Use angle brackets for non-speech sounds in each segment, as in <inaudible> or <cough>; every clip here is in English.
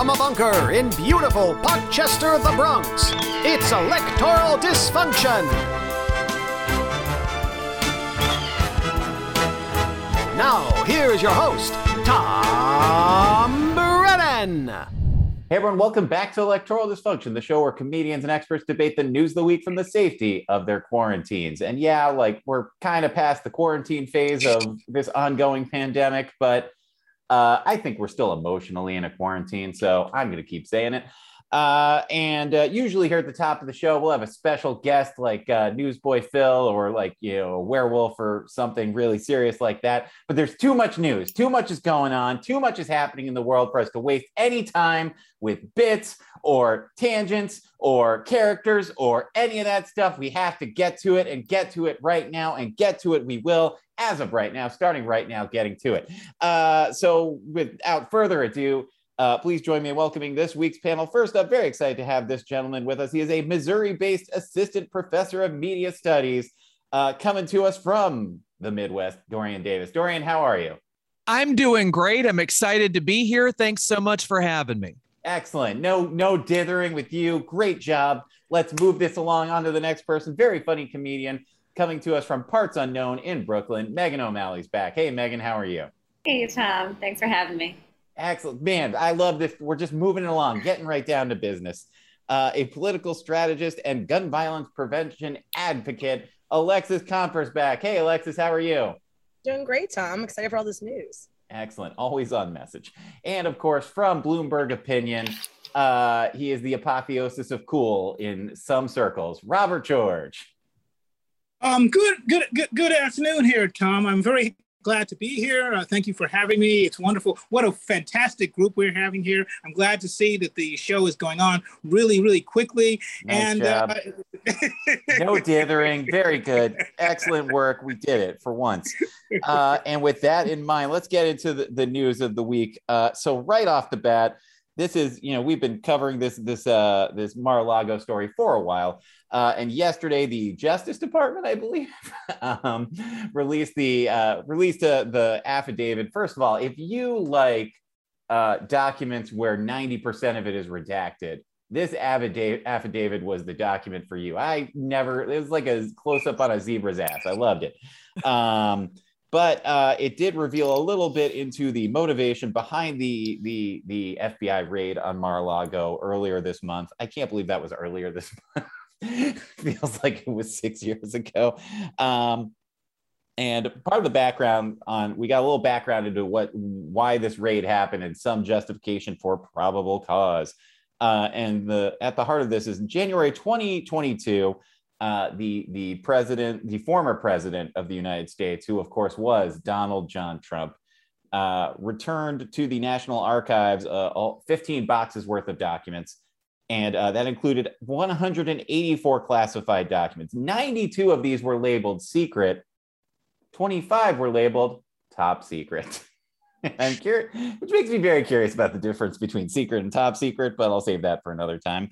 from a bunker in beautiful Parkchester, the Bronx, it's Electoral Dysfunction. Now, here's your host, Tom Brennan. Hey everyone, welcome back to Electoral Dysfunction, the show where comedians and experts debate the news of the week from the safety of their quarantines. And yeah, like we're kind of past the quarantine phase of this ongoing pandemic, but uh, I think we're still emotionally in a quarantine, so I'm going to keep saying it. Uh, and uh, usually here at the top of the show, we'll have a special guest like uh, Newsboy Phil or like, you know, a werewolf or something really serious like that. But there's too much news, too much is going on, too much is happening in the world for us to waste any time with bits or tangents or characters or any of that stuff. We have to get to it and get to it right now and get to it. We will, as of right now, starting right now, getting to it. Uh, so without further ado, uh, please join me in welcoming this week's panel. First up, very excited to have this gentleman with us. He is a Missouri based assistant professor of media studies uh, coming to us from the Midwest, Dorian Davis. Dorian, how are you? I'm doing great. I'm excited to be here. Thanks so much for having me. Excellent. No, no dithering with you. Great job. Let's move this along on to the next person. Very funny comedian coming to us from Parts Unknown in Brooklyn. Megan O'Malley's back. Hey, Megan, how are you? Hey, Tom. Thanks for having me. Excellent. Man, I love this. We're just moving along, getting right down to business. Uh, a political strategist and gun violence prevention advocate, Alexis Comfers back. Hey, Alexis, how are you? Doing great, Tom. I'm excited for all this news. Excellent. Always on message. And of course, from Bloomberg Opinion, uh, he is the apotheosis of cool in some circles. Robert George. Um, good, good, good, good afternoon here, Tom. I'm very glad to be here. Uh, thank you for having me. It's wonderful. What a fantastic group we're having here. I'm glad to see that the show is going on really, really quickly. Nice and job. Uh, <laughs> no dithering. Very good. Excellent work. We did it for once. Uh, and with that in mind, let's get into the, the news of the week. Uh, so right off the bat, this is you know we've been covering this this uh this Mar-a-Lago story for a while. Uh, and yesterday, the Justice Department, I believe, <laughs> um, released the uh, released uh, the affidavit. First of all, if you like uh, documents where ninety percent of it is redacted, this affidavit affidavit was the document for you. I never. It was like a close up on a zebra's ass. I loved it. Um, but uh, it did reveal a little bit into the motivation behind the the the FBI raid on Mar-a-Lago earlier this month. I can't believe that was earlier this <laughs> month. feels like it was six years ago. Um, and part of the background on we got a little background into what why this raid happened and some justification for probable cause. Uh, and the at the heart of this is January 2022. Uh, the the president, the former president of the United States, who of course was Donald John Trump, uh, returned to the National Archives uh, all 15 boxes worth of documents and uh, that included 184 classified documents. 92 of these were labeled secret, 25 were labeled top secret. <laughs> I'm curious, which makes me very curious about the difference between secret and top secret, but I'll save that for another time.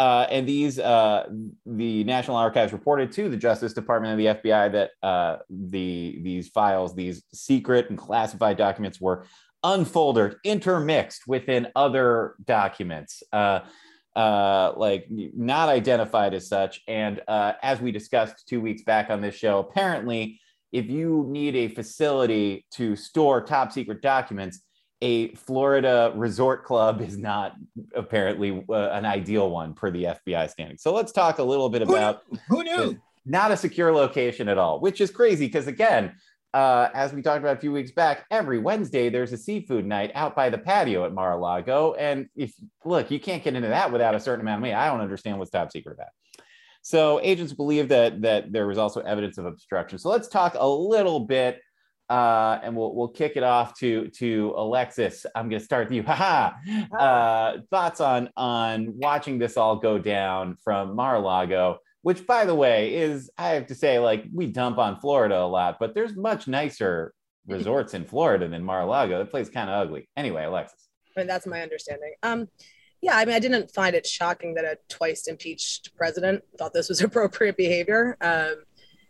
Uh, and these, uh, the National Archives reported to the Justice Department and the FBI that uh, the these files, these secret and classified documents, were unfoldered, intermixed within other documents. Uh, uh, like not identified as such. And uh, as we discussed two weeks back on this show, apparently, if you need a facility to store top secret documents, a Florida resort club is not apparently uh, an ideal one per the FBI standing. So let's talk a little bit about who knew? Not a secure location at all, which is crazy because again, uh, as we talked about a few weeks back, every Wednesday there's a seafood night out by the patio at Mar-a-Lago. And if look, you can't get into that without a certain amount of money. I don't understand what's top secret about. So agents believe that that there was also evidence of obstruction. So let's talk a little bit, uh, and we'll we'll kick it off to to Alexis. I'm going to start with you. <laughs> Haha. Uh, thoughts on on watching this all go down from Mar-a-Lago which by the way is i have to say like we dump on florida a lot but there's much nicer <laughs> resorts in florida than mar-a-lago that place kind of ugly anyway alexis I mean, that's my understanding um yeah i mean i didn't find it shocking that a twice impeached president thought this was <laughs> appropriate behavior um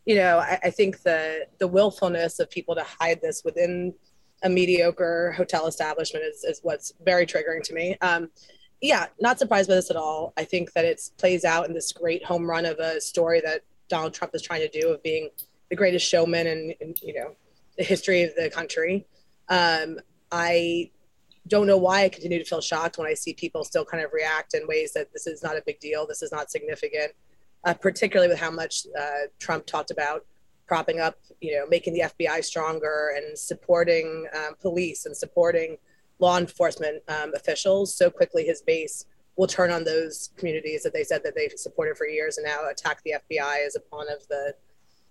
you know i, I think the the willfulness of people to hide this within a mediocre hotel establishment is, is what's very triggering to me. Um, yeah, not surprised by this at all. I think that it plays out in this great home run of a story that Donald Trump is trying to do of being the greatest showman in, in you know the history of the country. Um, I don't know why I continue to feel shocked when I see people still kind of react in ways that this is not a big deal, this is not significant, uh, particularly with how much uh, Trump talked about propping up, you know, making the FBI stronger and supporting um, police and supporting law enforcement um, officials. So quickly, his base will turn on those communities that they said that they've supported for years and now attack the FBI as a pawn of the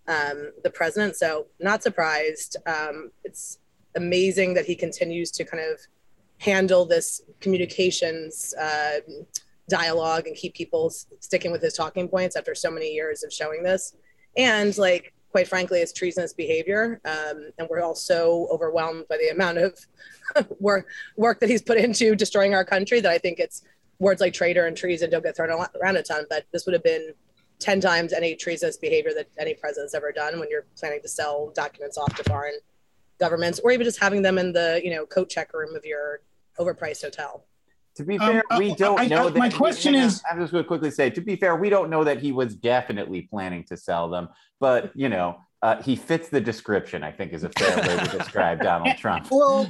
um, the president. So not surprised. Um, it's amazing that he continues to kind of handle this communications uh, dialogue and keep people sticking with his talking points after so many years of showing this. And like, quite frankly, it's treasonous behavior. Um, and we're all so overwhelmed by the amount of <laughs> work, work that he's put into destroying our country that I think it's words like traitor and treason don't get thrown around a ton, but this would have been 10 times any treasonous behavior that any president's ever done when you're planning to sell documents off to foreign governments or even just having them in the you know coat check room of your overpriced hotel to be fair, um, we don't I, know I, that. My question is I'm just going to quickly say, to be fair, we don't know that he was definitely planning to sell them, but you know, uh, he fits the description. I think is a fair way to <laughs> describe Donald Trump. Well,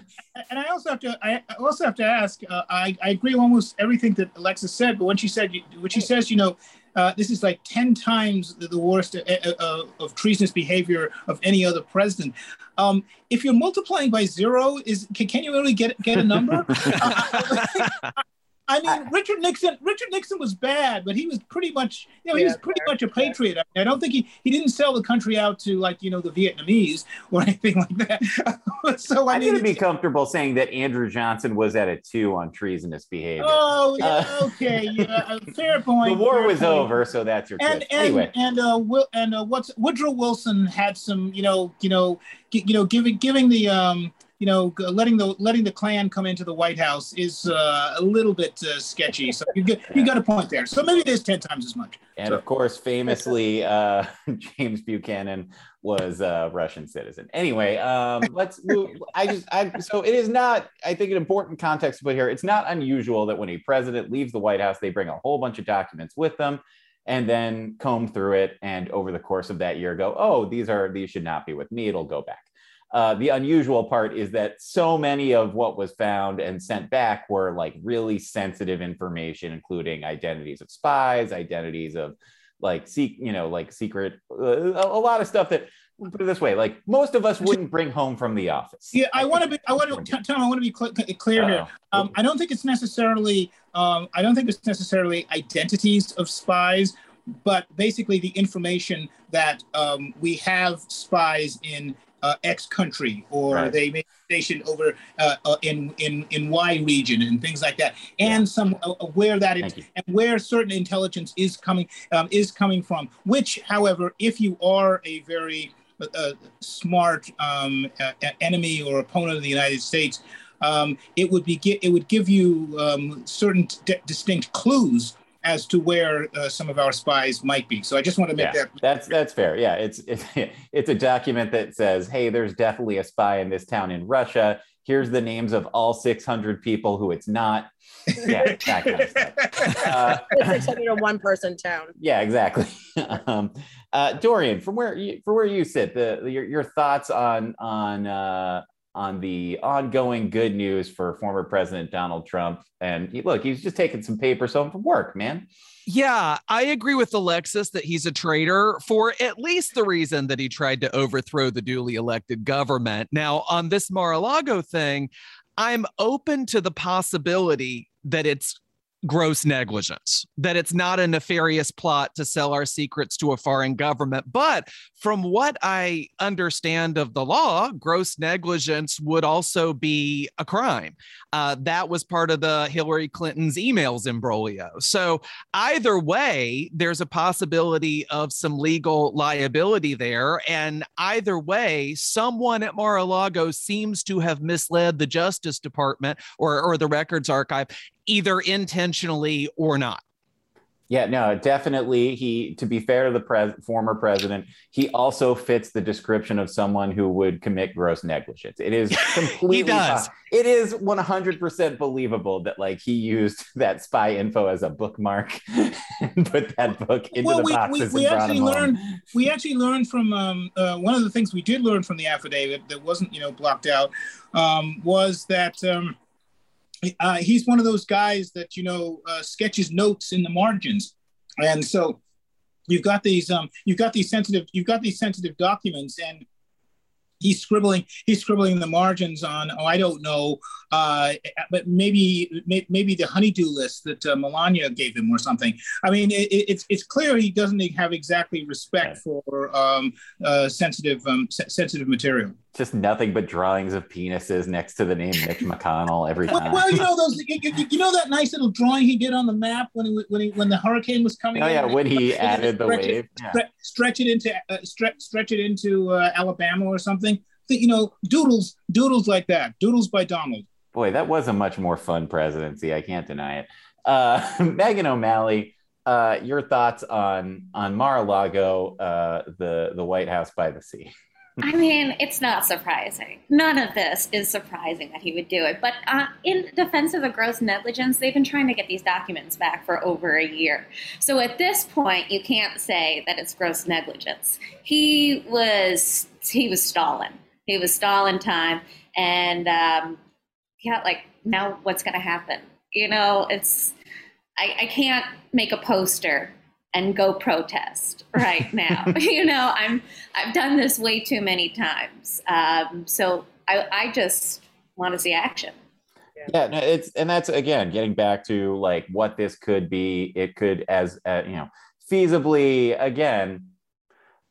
and I also have to, I also have to ask. Uh, I, I agree with almost everything that Alexis said, but when she said, when she says, you know, uh, this is like 10 times the, the worst uh, uh, uh, of treasonous behavior of any other president. Um, if you're multiplying by zero, is can, can you really get get a number? <laughs> <laughs> <laughs> I mean, Richard Nixon. Richard Nixon was bad, but he was pretty much, you know, he yeah, was pretty fair, much a patriot. I, I don't think he he didn't sell the country out to like you know the Vietnamese <laughs> or anything like that. <laughs> so I mean, going to be comfortable saying that Andrew Johnson was at a two on treasonous behavior. Oh, yeah, uh, okay, <laughs> yeah, fair point. The war was point. over, so that's your and and anyway. and uh, Will, and uh, what's Woodrow Wilson had some, you know, you know, you know, giving giving the um you know, letting the letting the Klan come into the White House is uh, a little bit uh, sketchy. So you get, you got a point there. So maybe it is ten times as much. And so. of course, famously, uh, <laughs> James Buchanan was a Russian citizen. Anyway, um, let's <laughs> move. I just, I so it is not. I think an important context to put here. It's not unusual that when a president leaves the White House, they bring a whole bunch of documents with them and then comb through it and over the course of that year go oh these are these should not be with me it'll go back uh, the unusual part is that so many of what was found and sent back were like really sensitive information, including identities of spies, identities of like seek, you know, like secret, uh, a, lot of stuff that put it this way, like most of us wouldn't bring home from the office. Yeah, I want to be, I want to, Tom, I want to be cl- clear here. Um, I don't think it's necessarily, um, I don't think it's necessarily identities of spies, but basically the information that um, we have spies in uh, X country, or right. they may be stationed over uh, uh, in in in Y region and things like that, and yeah. some uh, uh, where that is and where certain intelligence is coming um, is coming from. Which, however, if you are a very uh, smart um, enemy or opponent of the United States, um, it would be it would give you um, certain d- distinct clues as to where uh, some of our spies might be. So I just want to make yeah, that. That's that's fair. Yeah, it's, it's <laughs> it's a document that says, "Hey, there's definitely a spy in this town in Russia. Here's the names of all 600 people who it's not." <laughs> Yeah, that kind of stuff. Uh, <laughs> 601 person town. Yeah, exactly. um, uh, Dorian, from where you, from where you sit, the, the your, your thoughts on on uh, on the ongoing good news for former President Donald Trump. And he, look, he's just taking some papers home from work, man. Yeah, I agree with Alexis that he's a traitor for at least the reason that he tried to overthrow the duly elected government. Now, on this Mar a Lago thing, I'm open to the possibility that it's gross negligence, that it's not a nefarious plot to sell our secrets to a foreign government. But from what I understand of the law, gross negligence would also be a crime. Uh, that was part of the Hillary Clinton's emails imbroglio. So, either way, there's a possibility of some legal liability there. And either way, someone at Mar a Lago seems to have misled the Justice Department or, or the Records Archive either intentionally or not. Yeah, no, definitely. He, to be fair to the pres- former president, he also fits the description of someone who would commit gross negligence. It is <laughs> completely. he does. It is one hundred percent believable that like he used <laughs> that spy info as a bookmark <laughs> and put that book into well, the we, boxes we, we and brought actually him home. learned we actually learned from um, uh, one of the things we did learn from the affidavit that wasn't you know blocked out um, was that um, uh, he's one of those guys that you know uh, sketches notes in the margins, and so you've got these um, you've got these sensitive you've got these sensitive documents and he's scribbling he's scribbling the margins on oh i don't know uh, but maybe may, maybe the honeydew list that uh, melania gave him or something. I mean it, it's it's clear he doesn't have exactly respect for um, uh, sensitive um, se- sensitive material Just nothing but drawings of penises next to the name Mitch McConnell every time. well, you know those. <laughs> You, you- you know that nice little drawing he did on the map when he, when he, when the hurricane was coming. oh yeah, when he added the Stretch it- wave. Yeah. stre- stretch it into uh, stretch stretch it into uh, Alabama or something. Th- You know, doodles doodles like that. Doodles by Donald. Boy, that was a much more fun presidency. I can't deny it. Uh, <laughs> Megan O'Malley, uh, your thoughts on on Mar-a-Lago, uh, the the White House by the Sea? I mean, it's not surprising. None of this is surprising that he would do it. But uh, in defense of the gross negligence, they've been trying to get these documents back for over a year. So at this point, you can't say that it's gross negligence. He was he was stalling. He was stalling time, and um, yeah, like now what's going to happen? You know, it's I, I can't make a poster and go protest right now. <laughs> you know, I'm I've done this way too many times. Um, so I, I just want to see action. Yeah, no, it's and that's again getting back to like what this could be. It could as uh, you know feasibly again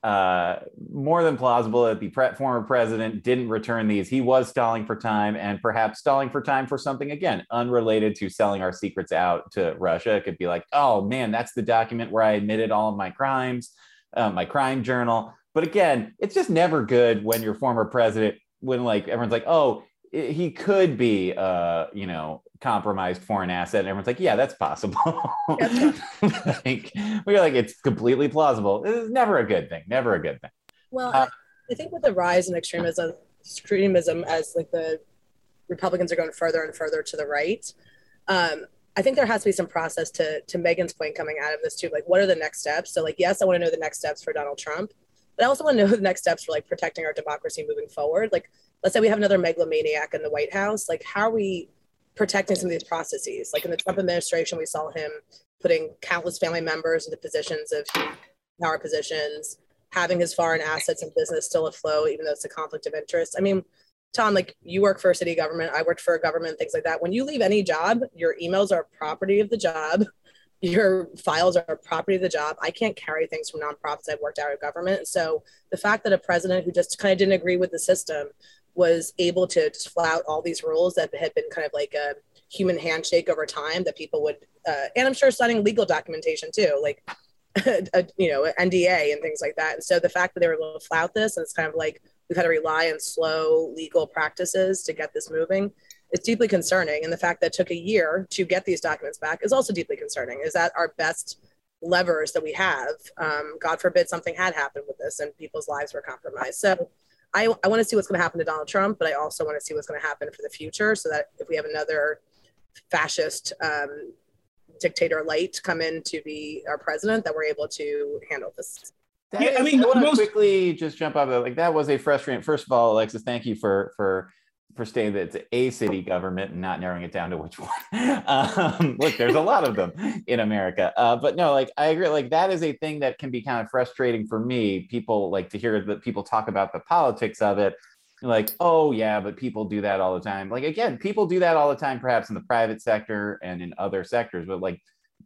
uh more than plausible that the pre- former president didn't return these. He was stalling for time and perhaps stalling for time for something again unrelated to selling our secrets out to russia. It could be like oh man that's the document where i admitted all of my crimes uh, my crime journal. But again it's just never good when your former president when like everyone's like oh he could be uh you know compromised foreign asset and everyone's like yeah that's possible <laughs> like we're like it's completely plausible it's never a good thing never a good thing Well, Uh, I think with the rise in extremism, extremism as like the Republicans are going further and further to the right, um, I think there has to be some process to to Megan's point coming out of this too. Like, what are the next steps? So, like, yes, I want to know the next steps for Donald Trump, but I also want to know <laughs> the next steps for like protecting our democracy moving forward. Like, let's say we have another megalomaniac in the White House. Like, how are we protecting some of these processes? Like in the Trump administration, we saw him putting countless family members into positions of power positions having his foreign assets and business still afloat, even though it's a conflict of interest. I mean, Tom, like you work for a city government, I worked for a government, things like that. When you leave any job, your emails are property of the job, <laughs> your files are property of the job. I can't carry things from nonprofits I've worked out of government. So the fact that a president who just kind of didn't agree with the system was able to just flout all these rules that had been kind of like a human handshake over time that people would, uh, and I'm sure signing legal documentation too, like <laughs> a, you know, NDA and things like that. And so the fact that they were able to flout this, and it's kind of like we've had to rely on slow legal practices to get this moving, it's deeply concerning. And the fact that it took a year to get these documents back is also deeply concerning. Is that our best levers that we have? Um, God forbid something had happened with this and people's lives were compromised. So I, I want to see what's going to happen to Donald Trump, but I also want to see what's going to happen for the future so that if we have another fascist um, dictator light come in to be our president, that we're able to handle this. That Yeah, I is- mean, want to most- quickly just jump up. Like that was a frustrating. First of all, Alexis, thank you for for for stating that it's a city government and not narrowing it down to which one. <laughs> Um, look, there's a lot of them in America, uh, but no, like I agree. Like that is a thing that can be kind of frustrating for me. People like to hear that people talk about the politics of it. Like, oh yeah, but people do that all the time. Like again, people do that all the time, perhaps in the private sector and in other sectors. But like,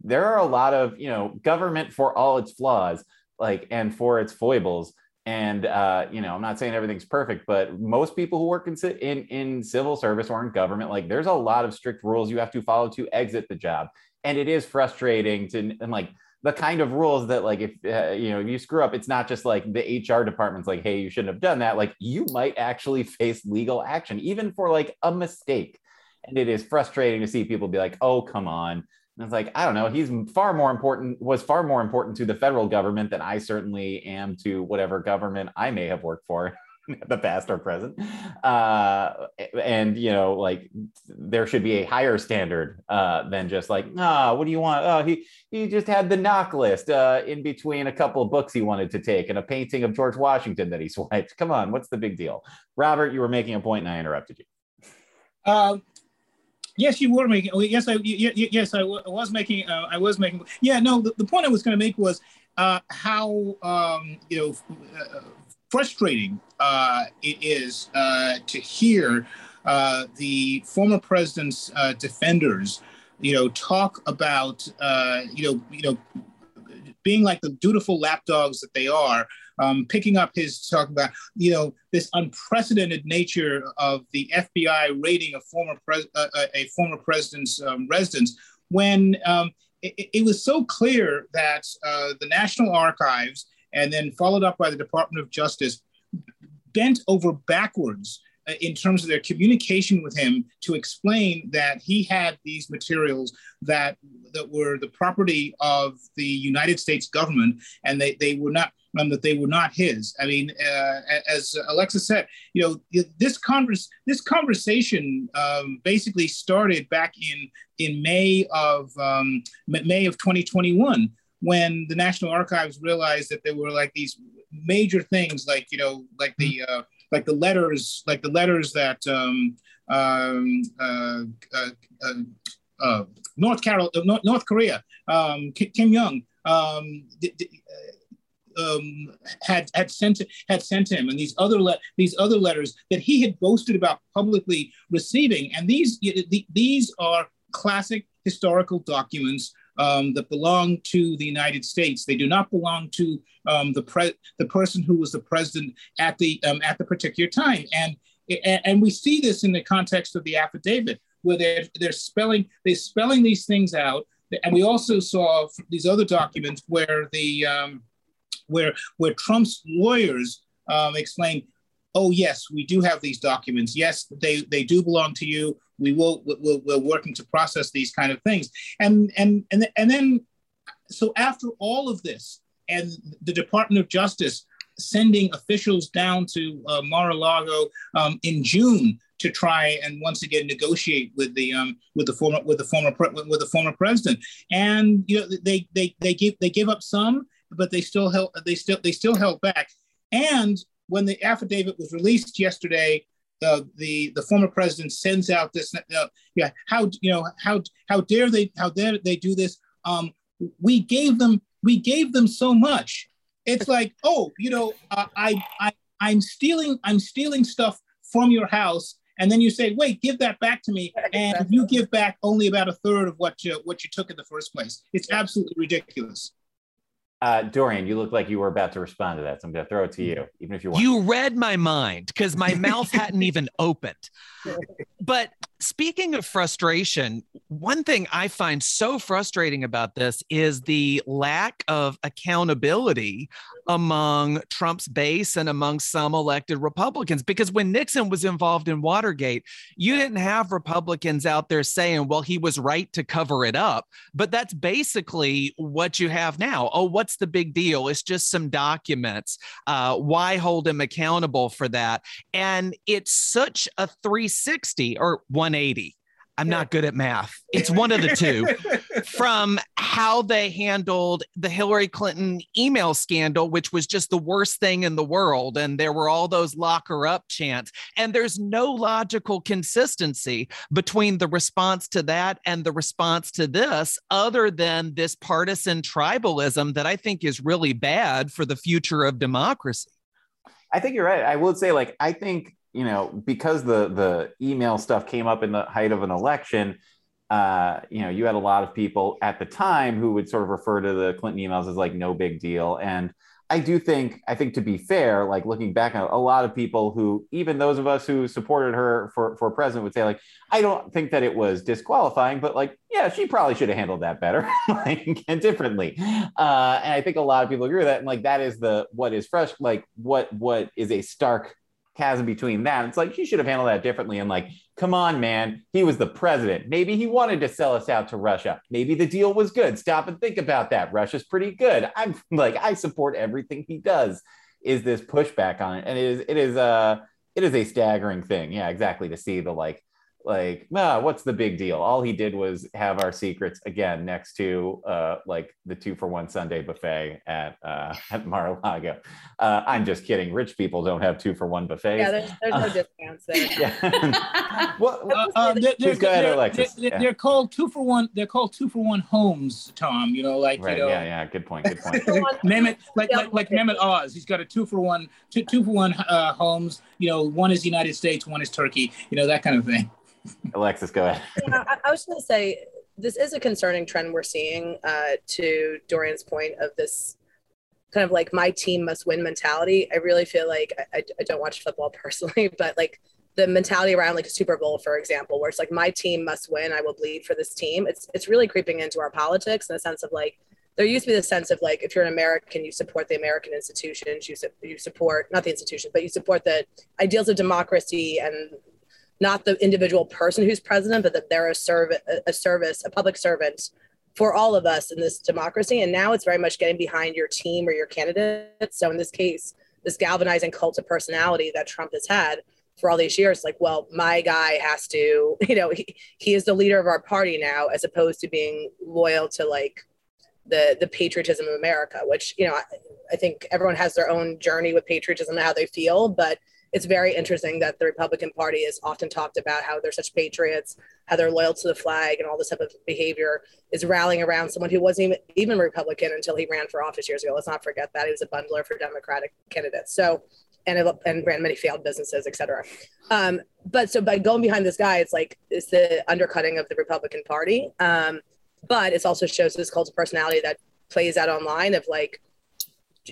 there are a lot of you know government for all its flaws like and for its foibles and uh, you know i'm not saying everything's perfect but most people who work in, in in civil service or in government like there's a lot of strict rules you have to follow to exit the job. And it is frustrating to and like the kind of rules that like if uh, you know if you screw up it's not just like the hr department's like hey you shouldn't have done that. Like you might actually <laughs> face legal action even for like a mistake. And it is frustrating to see people be like oh come on And it's like, I don't know, he's far more important, was far more important to the federal government than I certainly am to whatever government I may have worked for <laughs> the past or present. Uh, and, you know, like there should be a higher standard uh, than just like, ah, what do you want? Oh, he, he just had the NOC list uh, in between a couple of books he wanted to take and a painting of George Washington that he <laughs> swiped. Come on, what's the big deal? Robert, you were making a point and I interrupted you. Um, yes, you were making. Yes, I yes I was making. Uh, I was making. Yeah, no. The, the point I was going to make was uh, how um, you know uh, frustrating uh, it is uh, to hear uh, the former president's defenders, you know, talk about you know you know being like the dutiful lapdogs that they are um, picking up his talk about, you know, this unprecedented nature of the FBI raiding a former pres- uh, uh, a former president's um, residence when um, it, it, was so clear that uh, the National Archives and then followed up by the Department of Justice bent over backwards in terms of their communication with him to explain that he had these materials that that were the property of the United States government and they, they were not um, that they were not his. I mean, uh, as Alexa said, you know, this converse, this conversation um, basically started back in in May of um, May of 2021 when the National Archives realized that there were like these major things, like you know, like the uh, like the letters, like the letters that um, um, uh, uh, uh, uh North Carol, North Korea, um, Kim Jong. Um, um, had had sent had sent him, and these other these other letters that he had boasted about publicly receiving, and these these are classic historical documents um, that belong to the United States. They do not belong to um, the pre- the person who was the president at the um, at the particular time, and and we see this in the context of the affidavit where they're they're spelling they're spelling these things out, and we also saw these other documents where the um, where where Trump's lawyers um, explain, "Oh yes, we do have these documents. Yes, they they do belong to you. We will we're, we're working to process these kind of things." And and and and then, so after all of this, and the Department of Justice sending officials down to uh, Mar-a-Lago um, in June to try and once again negotiate with the um, with the former with the former with the former president. And you know they they they give they give up some, but they still held they still they still held back. And when the affidavit was released yesterday, the the the former president sends out this uh, yeah how you know how how dare they how dare they do this? Um we gave them we gave them so much. It's like oh you know uh, I I I'm stealing I'm stealing stuff from your house. And then you say wait give that back to me. And you give back only about a third of what you what you took in the first place. It's absolutely ridiculous uh, Dorian, you look like you were about to respond to that, so I'm going to throw it to you, even if you want. You read my mind because my mouth hadn't even opened. But speaking of frustration, one thing I find so frustrating about this is the lack of accountability among Trump's base and among some elected Republicans. Because when Nixon was involved in Watergate, you didn't have Republicans out there saying, well, he was right to cover it up. But that's basically what you have now. Oh, what's the big deal? It's just some documents. Uh, why hold him accountable for that? And it's such a 360 or 180 I'm not good at math. It's one of the two. <laughs> From how they handled the Hillary Clinton email scandal, which was just the worst thing in the world. And there were all those lock her up chants. And there's no logical consistency between the response to that and the response to this, other than this partisan tribalism that I think is really bad for the future of democracy. I think you're right. I would say, like, I think you know, because the the email stuff came up in the height of an election, uh, you know, you had a lot of people at the time who would sort of refer to the Clinton emails as like no big deal. And I do think, I think to be fair, like looking back a lot of people who, even those of us who supported her for, for president would say like, I don't think that it was disqualifying, but like, yeah, she probably should have handled that better <laughs> like, and differently. Uh, and I think a lot of people agree with that. And like, that is the, what is fresh, like what, what is a stark chasm between that. It's like she should have handled that differently. And like, come on, man, he was the president. Maybe he wanted to sell us out to Russia. Maybe the deal was good. Stop and think about that. Russia's pretty good. I'm <laughs> like, I support everything he does. Is this pushback on it? And it is, it is, uh, it is a staggering thing. Yeah, exactly. To see the like like nah, what's the big deal all he did was have our secrets again next to uh like the two for one sunday buffet at uh <laughs> at mar-a-lago uh i'm just kidding rich people don't have two for one buffets Yeah, there's, there's no Uh, discounts there. <laughs> yeah. <laughs> what, Uh, uh, they're, they're, go ahead, they're- they're- Yeah. they're called two for one. They're called two for one homes, Tom. You know, like right you know, yeah yeah good point good point Mehmet, like like like Mehmet Oz. He's got a two for one, two, two for one uh, homes. You know, one is United States, one is Turkey. You know that kind of thing. <laughs> alexis go ahead Yeah, I, I was going to say this is a concerning trend we're seeing. Uh, to Dorian's point of this kind of like my team must win mentality. I really feel like I, I, I don't watch football <laughs> personally, but like the mentality around like a Super Bowl, for example, where it's like my team must win, I will bleed for this team. It's it's really creeping into our politics in the sense of like there used to be the sense of like if you're an American, you support the American institutions, you su- you support not the institution, but you support the ideals of democracy and not the individual person who's president, but that they're a serv- a service, a public servant for all of us in this democracy. And now it's very much getting behind your team or your candidate. So in this case, this galvanizing cult of personality that Trump has had for all these years, like, well, my guy has to, <laughs> you know, he, he is the leader of our party now, as opposed to being loyal to like the the patriotism of America, which you know I, I think everyone has their own journey with patriotism and how they feel, but it's very interesting that the Republican Party is often talked about how they're such patriots, how they're loyal to the flag, and all this type of behavior is rallying around someone who wasn't even even Republican until he ran for office years ago. Let's not forget that he was a bundler for Democratic candidates. So. And, and ran many failed businesses, et cetera. Um, but so by going behind this guy, it's like it's the undercutting of the Republican Party. Um, but it also shows this cult of personality that plays out online of like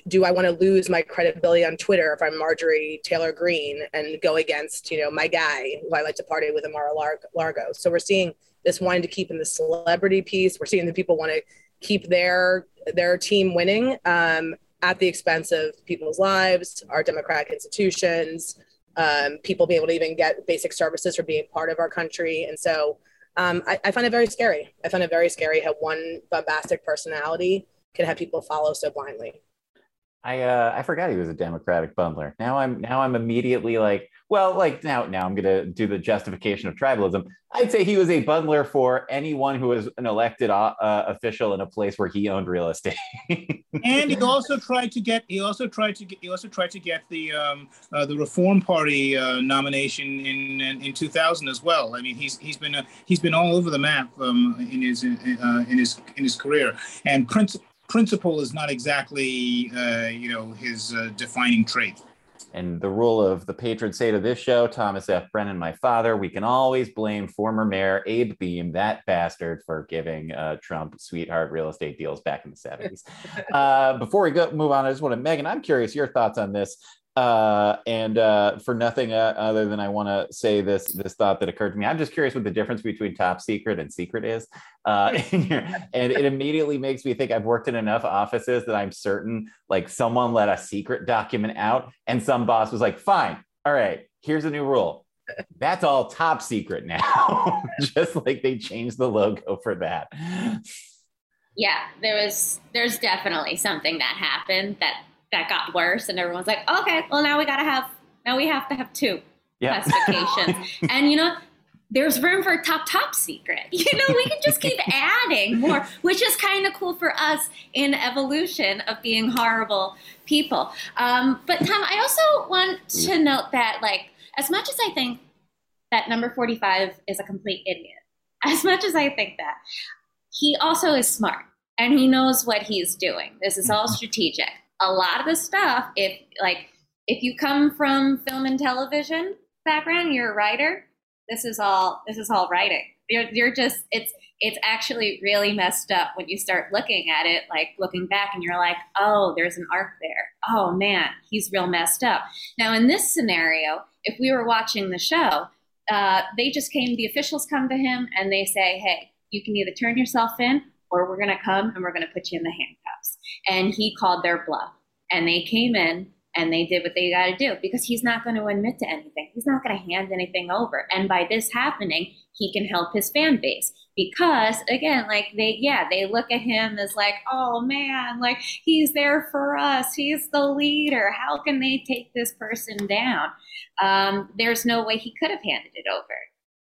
do i want to lose my credibility on twitter if i'm marjorie taylor Greene and go against you know my guy who i like to party with amara Lar- largo? So we're seeing this wanting to keep in the celebrity piece. We're seeing the people want to keep their their team winning um, at the expense of people's lives our democratic institutions um, people being able to even get basic services for being part of our country. And so um, I, I find it very scary. I find it very scary how one bombastic personality can have people follow so blindly. I uh, I forgot he was a Democratic bundler. Now I'm now I'm immediately like, well, like now now I'm gonna do the justification of tribalism. I'd say he was a bundler for anyone who was an elected uh, uh, official in a place where he owned real estate. <laughs> and he also tried to get he also tried to get he also tried to get the um, uh, the Reform Party uh, nomination in, in in 2000 as well. I mean, he's he's been uh, he's been all over the map um, in his uh, in his in his career, and princi- principle is not exactly you know his defining trait. And the rule of the patron saint of this show, Thomas F. Brennan, my father, we can always blame former mayor Abe Beame, that bastard, for giving uh, Trump sweetheart real estate deals back in the 70s. <laughs> uh, before we go move on, I just want to, Megan, I'm curious your thoughts on this. Uh, and uh, for nothing uh, other than I want to say this this thought that occurred to me. I'm just curious what the difference between top secret and secret is. Uh, <laughs> and it immediately makes me think I've worked in enough offices that I'm certain like someone let a secret document out and some boss was like, fine, all right, here's a new rule. That's all top secret now. <laughs> just like they changed the logo for that. yeah, there was there's definitely something that happened that that got worse, and everyone's like, okay, well now we gotta have now we have to have two Yeah. classifications, <laughs> and you know. There's room for top top secret. <laughs> You know, we can just keep <laughs> adding more, which is kind of cool for us in evolution of being horrible people. Um, but Tom, I also want to note that, like, as much as I think that number 45 is a complete idiot, as much as I think that, he also is smart and he knows what he's doing. This is all strategic. A lot of the stuff, if like if you come from film and television background, you're a writer. This is all this is all writing. You're, you're just it's it's actually really messed up when you start looking at it, like looking back, and you're like, oh, there's an arc there. Oh man, he's real messed up. Now in this scenario, if we were watching the show, uh, they just came. The officials come to him and they say, hey, you can either turn yourself in or we're going to come and we're going to put you in the handcuffs. And he called their bluff. And they came in and they did what they got to do because he's not going to admit to anything. He's not going to hand anything over. And by this happening, he can help his fan base because again, like they, yeah, they look at him as like, oh man, like he's there for us. He's the leader. How can they take this person down? Um, there's no way he could have handed it over.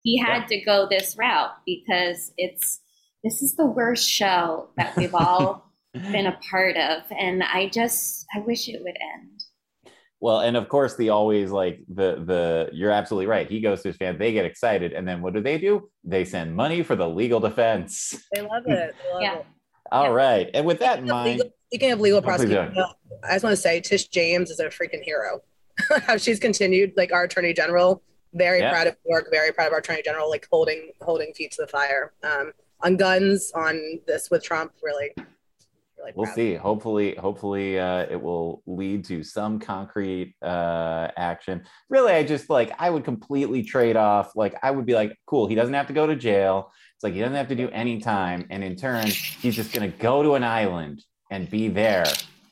He had yeah. to go this route because it's this is the worst show that we've all <laughs> been a part of, and I just I wish it would end. Well, and of course, the always like the the you're absolutely right. He goes to his fans, they get excited, and then what do they do? They send money for the legal defense. They love it. They love yeah. it. All yeah. right, and with that in mind, legal, speaking of legal oh, prosecution, I just want to say Tish James is a freaking hero. <laughs> How she's continued, like our attorney general, very yeah. proud of work, very proud of our attorney general, like holding holding feet to the fire um, on guns, on this with Trump, really really we'll see. hopefully hopefully uh, it will lead to some concrete uh, action. Really i just like i would completely trade off like i would be like cool he doesn't have to go to jail. It's like he doesn't have to do any time. And in turn he's just going to go to an island and be there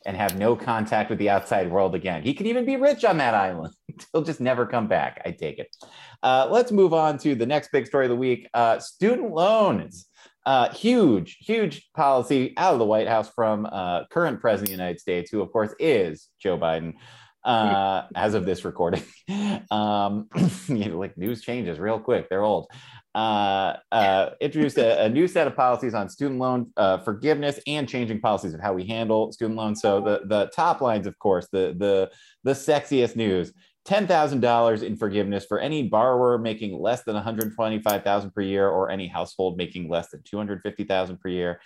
and have no contact with the outside world again. He can even be rich on that island. <laughs> He'll just never come back i take it. Uh, let's move on to the next big story of the week uh, student loans uh, huge, huge policy out of the White House from uh, current president of the United States, who of course is Joe Biden, uh, <laughs> as of this recording. <laughs> um, <clears throat> you know, like news changes real quick; they're old. Uh, uh, introduced a, a, new set of policies on student loan uh, forgiveness and changing policies of how we handle student loans. So the the top lines, of course, the the the sexiest news $10,000 in forgiveness for any borrower making less than 125,000 per year or any household making less than 250,000 per year,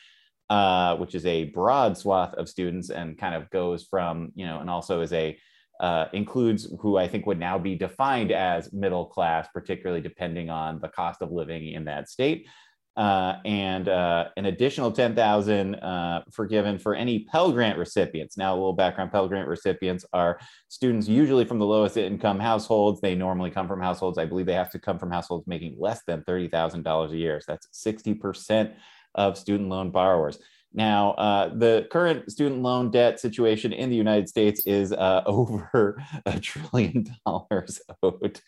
uh, which is a broad swath of students and kind of goes from, you know, and also is a uh, includes who I think would now be defined as middle class, particularly depending on the cost of living in that state uh, and uh, an additional 10,000 uh, forgiven for any Pell Grant recipients. Now, a little background: Pell Grant recipients are students usually from the lowest income households. They normally come from households. I believe they have to come from households making less than $30,000 a year. So that's 60% of student loan borrowers. Now, uh, the current student loan debt situation in the United States is uh, <laughs> over a trillion dollars owed.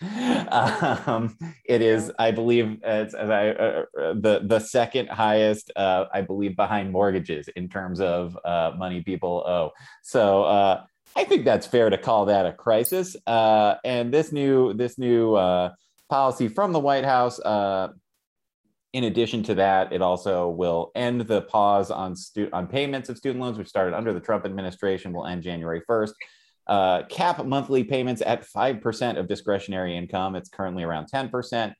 Um, it is, I believe, as, as I, uh, uh, the the second highest, uh, I believe, behind mortgages in terms of uh, money people owe. So. I think that's fair to call that a crisis. and this new this new policy from the White House in addition to that, it also will end the pause on stu- on payments of student loans, which started under the Trump administration, will end January 1st. Uh, cap monthly payments at 5% of discretionary income. It's currently around 10%.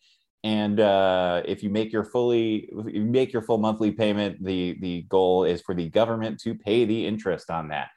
And uh, if you make your fully you make your full monthly payment, the the goal is for the government to pay the interest on that.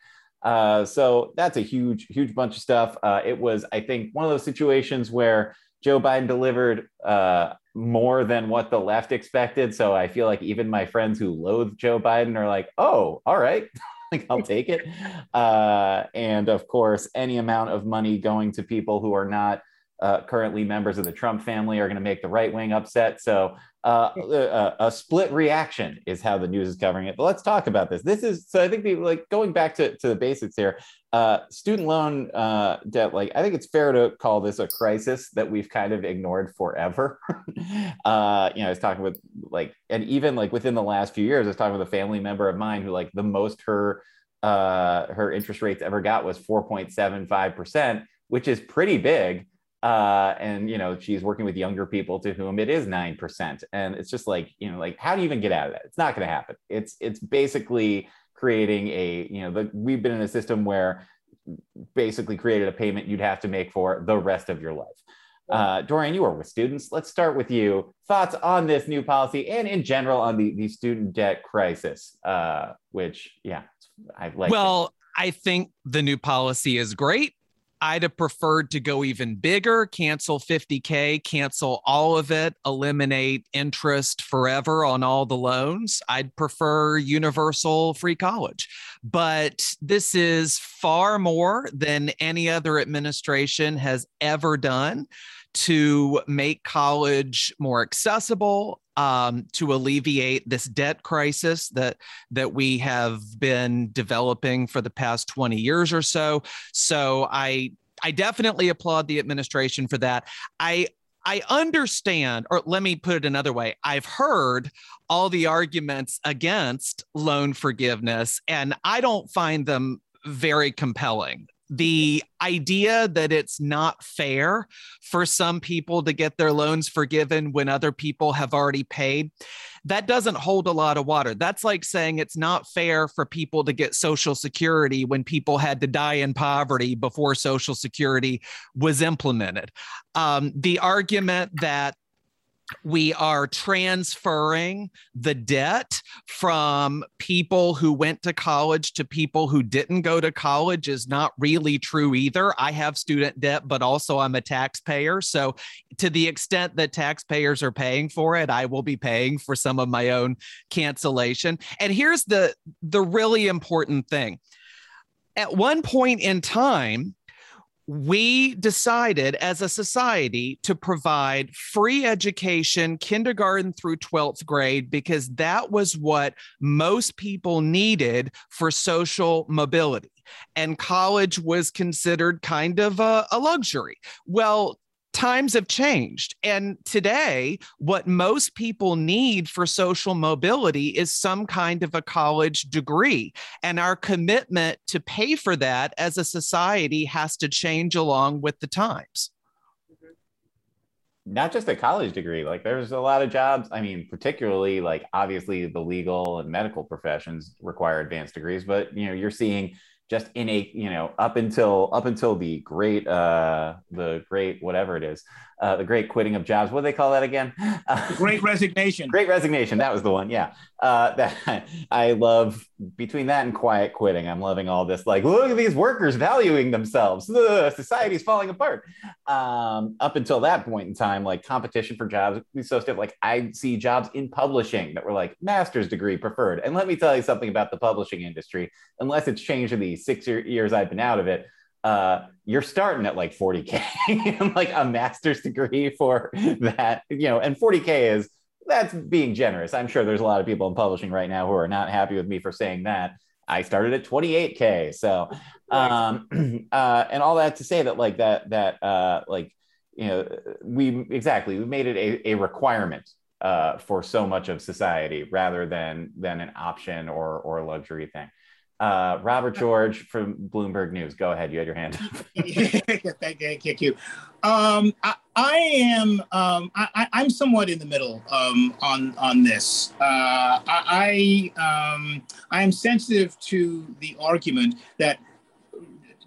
Uh, so that's a huge, huge bunch of stuff. Uh, it was, I think, one of those situations where Joe Biden delivered uh, more than what the left expected. So I feel like even my friends who loathe Joe Biden are like, oh, all right. <laughs> like I'll take it. Uh, and of course, any amount of money going to people who are not uh, currently members of the Trump family are going to make the right wing upset. So uh, a, a, split reaction is how the news is covering it. But let's talk about this. This is so I think the, like going back to, to the basics here. Uh, student loan uh, debt, like I think it's fair to call this a crisis that we've kind of ignored forever. <laughs> uh, you know, I was talking with like, and even like within the last few years, I was talking with a family member of mine who like the most her uh, her interest rates ever got was 4.75 percent, which is pretty big uh, and you know she's working with younger people to whom it is nine percent, and it's just like you know, like how do you even get out of that? It's not going to happen. It's it's basically creating a you know the, we've been in a system where basically created a payment you'd have to make for the rest of your life. Uh, Dorian, you are with students. Let's start with you. Thoughts on this new policy and in general on the, the student debt crisis, uh, which, yeah, I like. Well, I think the new policy is great. I'd have preferred to go even bigger, cancel 50K, cancel all of it, eliminate interest forever on all the loans. I'd prefer universal free college. But this is far more than any other administration has ever done to make college more accessible um, to alleviate this debt crisis that that we have been developing for the past 20 years or so. So I I definitely applaud the administration for that. I I understand, or let me put it another way. I've heard all the arguments against loan forgiveness, and I don't find them very compelling the idea that it's not fair for some people to get their loans forgiven when other people have already paid that doesn't hold a lot of water. That's like saying it's not fair for people to get social security when people had to die in poverty before social security was implemented. Um, the argument that we are transferring the debt from people who went to college to people who didn't go to college is not really true either. I have student debt, but also I'm a taxpayer. So, to the extent that taxpayers are paying for it, I will be paying for some of my own cancellation. And here's the the really important thing. At one point in time, we decided as a society to provide free education, kindergarten through 12th grade, because that was what most people needed for social mobility. And college was considered kind of a, a luxury. Well, times have changed. And today, what most people need for social mobility is some kind of a college degree. And our commitment to pay for that as a society has to change along with the times. Not just a college degree, like there's a lot of jobs. I mean, particularly like obviously the legal and medical professions require advanced degrees, but you know, you're seeing just in a you know up until up until the great uh the great whatever it is uh the great quitting of jobs. What do they call that again? <laughs> Great resignation. Great resignation. That was the one yeah. Uh that <laughs> i love between that and quiet quitting. I'm loving all this like look at these workers valuing themselves. The society's falling apart. Um up until that point in time like competition for jobs is so stiff. Like i see jobs in publishing that were like master's degree preferred. And let me tell you something about the publishing industry. Unless it's changed in the six years I've been out of it, uh, you're starting at like 40K, <laughs> like a master's degree for that, you know, and 40K is that's being generous. I'm sure there's a lot of people in publishing right now who are not happy with me for saying that. I started at 28K. So, um, <clears throat> uh, and all that to say that, like, that, that, uh, like, you know, we exactly, we made it a, a requirement uh, for so much of society rather than than an option or or luxury thing. Uh, Robert George from Bloomberg News. Go ahead. You had your hand up. <laughs> Thank you. Um, I, I, am. Um, I, am somewhat in the middle um, on on this. Uh, I I, um, I am sensitive to the argument that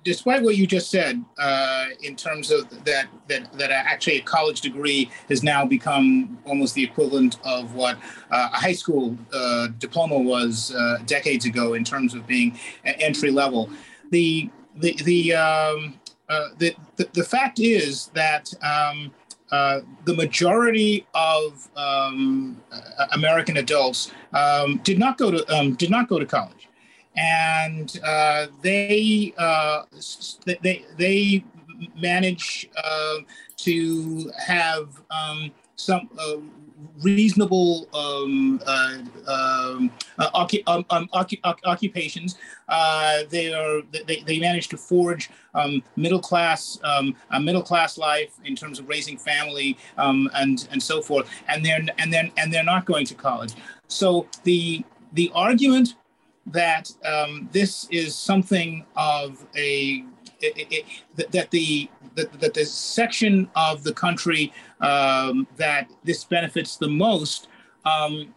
despite what you just said, uh, in terms of that, that that actually a college degree has now become almost the equivalent of what uh, a high school uh, diploma was uh, decades ago in terms of being entry level. The the the, um, uh, the, the, the fact is that. Um, uh, the majority of um, American adults um, did not go to um, did not go to college and uh, they, uh, they they manage uh, to have um, some uh, reasonable um, uh, um, uh, um, um occupations. they are they, they manage to forge middle class a middle class life in terms of raising family and and so forth. And they're and then and they're not going to college. So the the argument that um, this is something of a it, it, that the that, that the section of the country um, that this benefits the most um,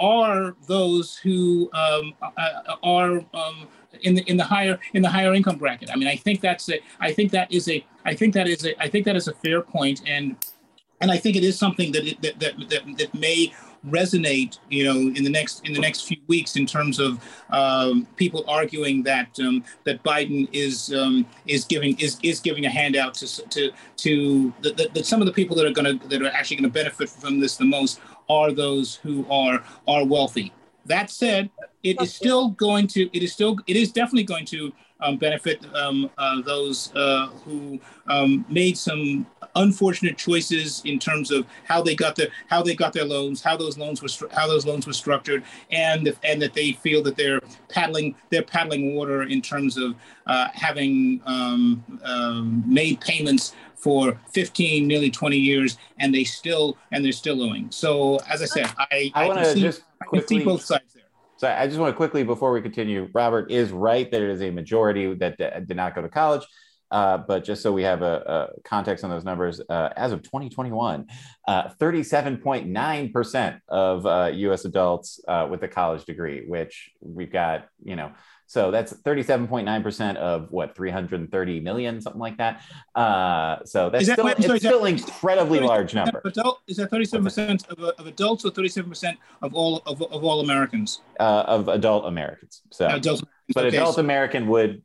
are those who um, uh, are um, in the in the higher in the higher income bracket. I mean, I think that's a I think that is a I think that is a I think that is a fair point, and and I think it is something that it, that, that that that may resonate, you know, in the next in the next few weeks in terms of um, people arguing that um, that Biden is um, is giving is is giving a handout to to to that some of the people that are going to that are actually going to benefit from this the most are those who are are wealthy. That said, it is still going to, it is still, it is definitely going to um, benefit um, uh, those uh, who um, made some unfortunate choices in terms of how they got their how they got their loans, how those loans were how those loans were structured, and and that they feel that they're paddling they're paddling water in terms of uh, having um, um, made payments for 15 nearly 20 years and they still and they're still owing. So as i said i i, I want to just quickly, see both sides so I just want to quickly, before we continue, Robert is right that it is a majority that did not go to college. Uh, but just so we have a, a context on those numbers, uh, as of 2021, 37.9% uh, of US uh, adults uh, with a college degree, which we've got, you know, so that's 37.9% of what 330 million, something like that. Uh, so that's that, still, wait, sorry, it's still an incredibly large number. Adult, is that 37% of, of, adults or 37% of all of, of all Americans? Uh, of adult Americans. So, adult, but okay. adult American would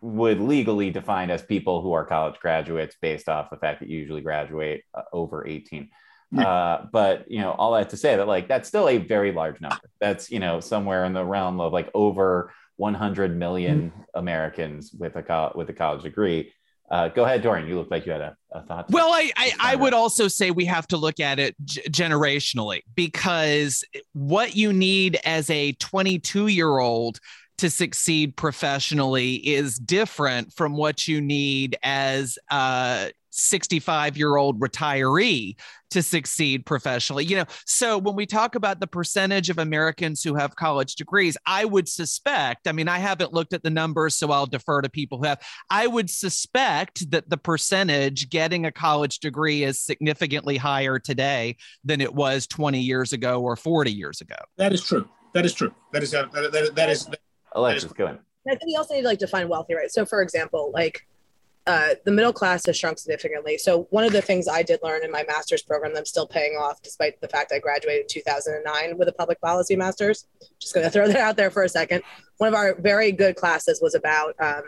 would legally defined as people who are college graduates based off the fact that you usually graduate uh, over 18. Uh, but you know, all that to say that like that's still a very large number. That's you know somewhere in the realm of like over 100 million mm-hmm. Americans with a with a college degree. Uh, go ahead, Dorian. You look like you had a, a thought. Well, I I, I would also say we have to look at it g- generationally because what you need as a 22 year old to succeed professionally is different from what you need as a 65 year old retiree to succeed professionally. You know, so when we talk about the percentage of Americans who have college degrees, I would suspect, I mean, I haven't looked at the numbers, so I'll defer to people who have. I would suspect that the percentage getting a college degree is significantly higher today than it was 20 years ago or 40 years ago. That is true. That is true. That is that, that, that is Alexis, go ahead. I think we also need to like define wealthy, right? So, for example, like uh, the middle class has shrunk significantly. So, one of the things I did learn in my master's program that I'm still paying off, despite the fact I graduated in 2009 with a public policy master's. Just going to throw that out there for a second. One of our very good classes was about um,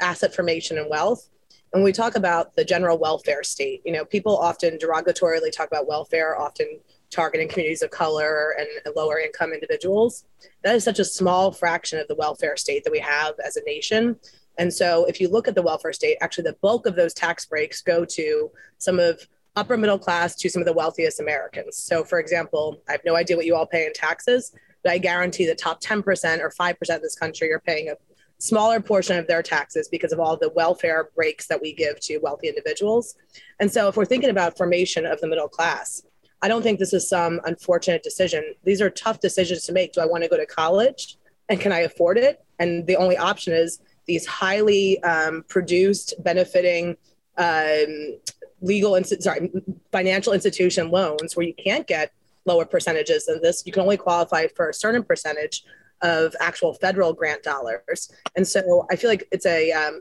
asset formation and wealth. And we talk about the general welfare state, you know, people often derogatorily talk about welfare, often targeting communities of color and lower income individuals. That is such a small fraction of the welfare state that we have as a nation. And so, if you look at the welfare state, actually, the bulk of those tax breaks go to some of upper middle class to some of the wealthiest Americans. So, for example, I have no idea what you all pay in taxes, but I guarantee the top 10% or 5% of this country are paying a smaller portion of their taxes because of all the welfare breaks that we give to wealthy individuals. And so, if we're thinking about formation of the middle class, I don't think this is some unfortunate decision. These are tough decisions to make. Do I want to go to college and can I afford it? And the only option is these highly um, produced, benefiting um, legal, sorry, financial institution loans where you can't get lower percentages than this. You can only qualify for a certain percentage of actual federal grant dollars. And so I feel like it's a, um,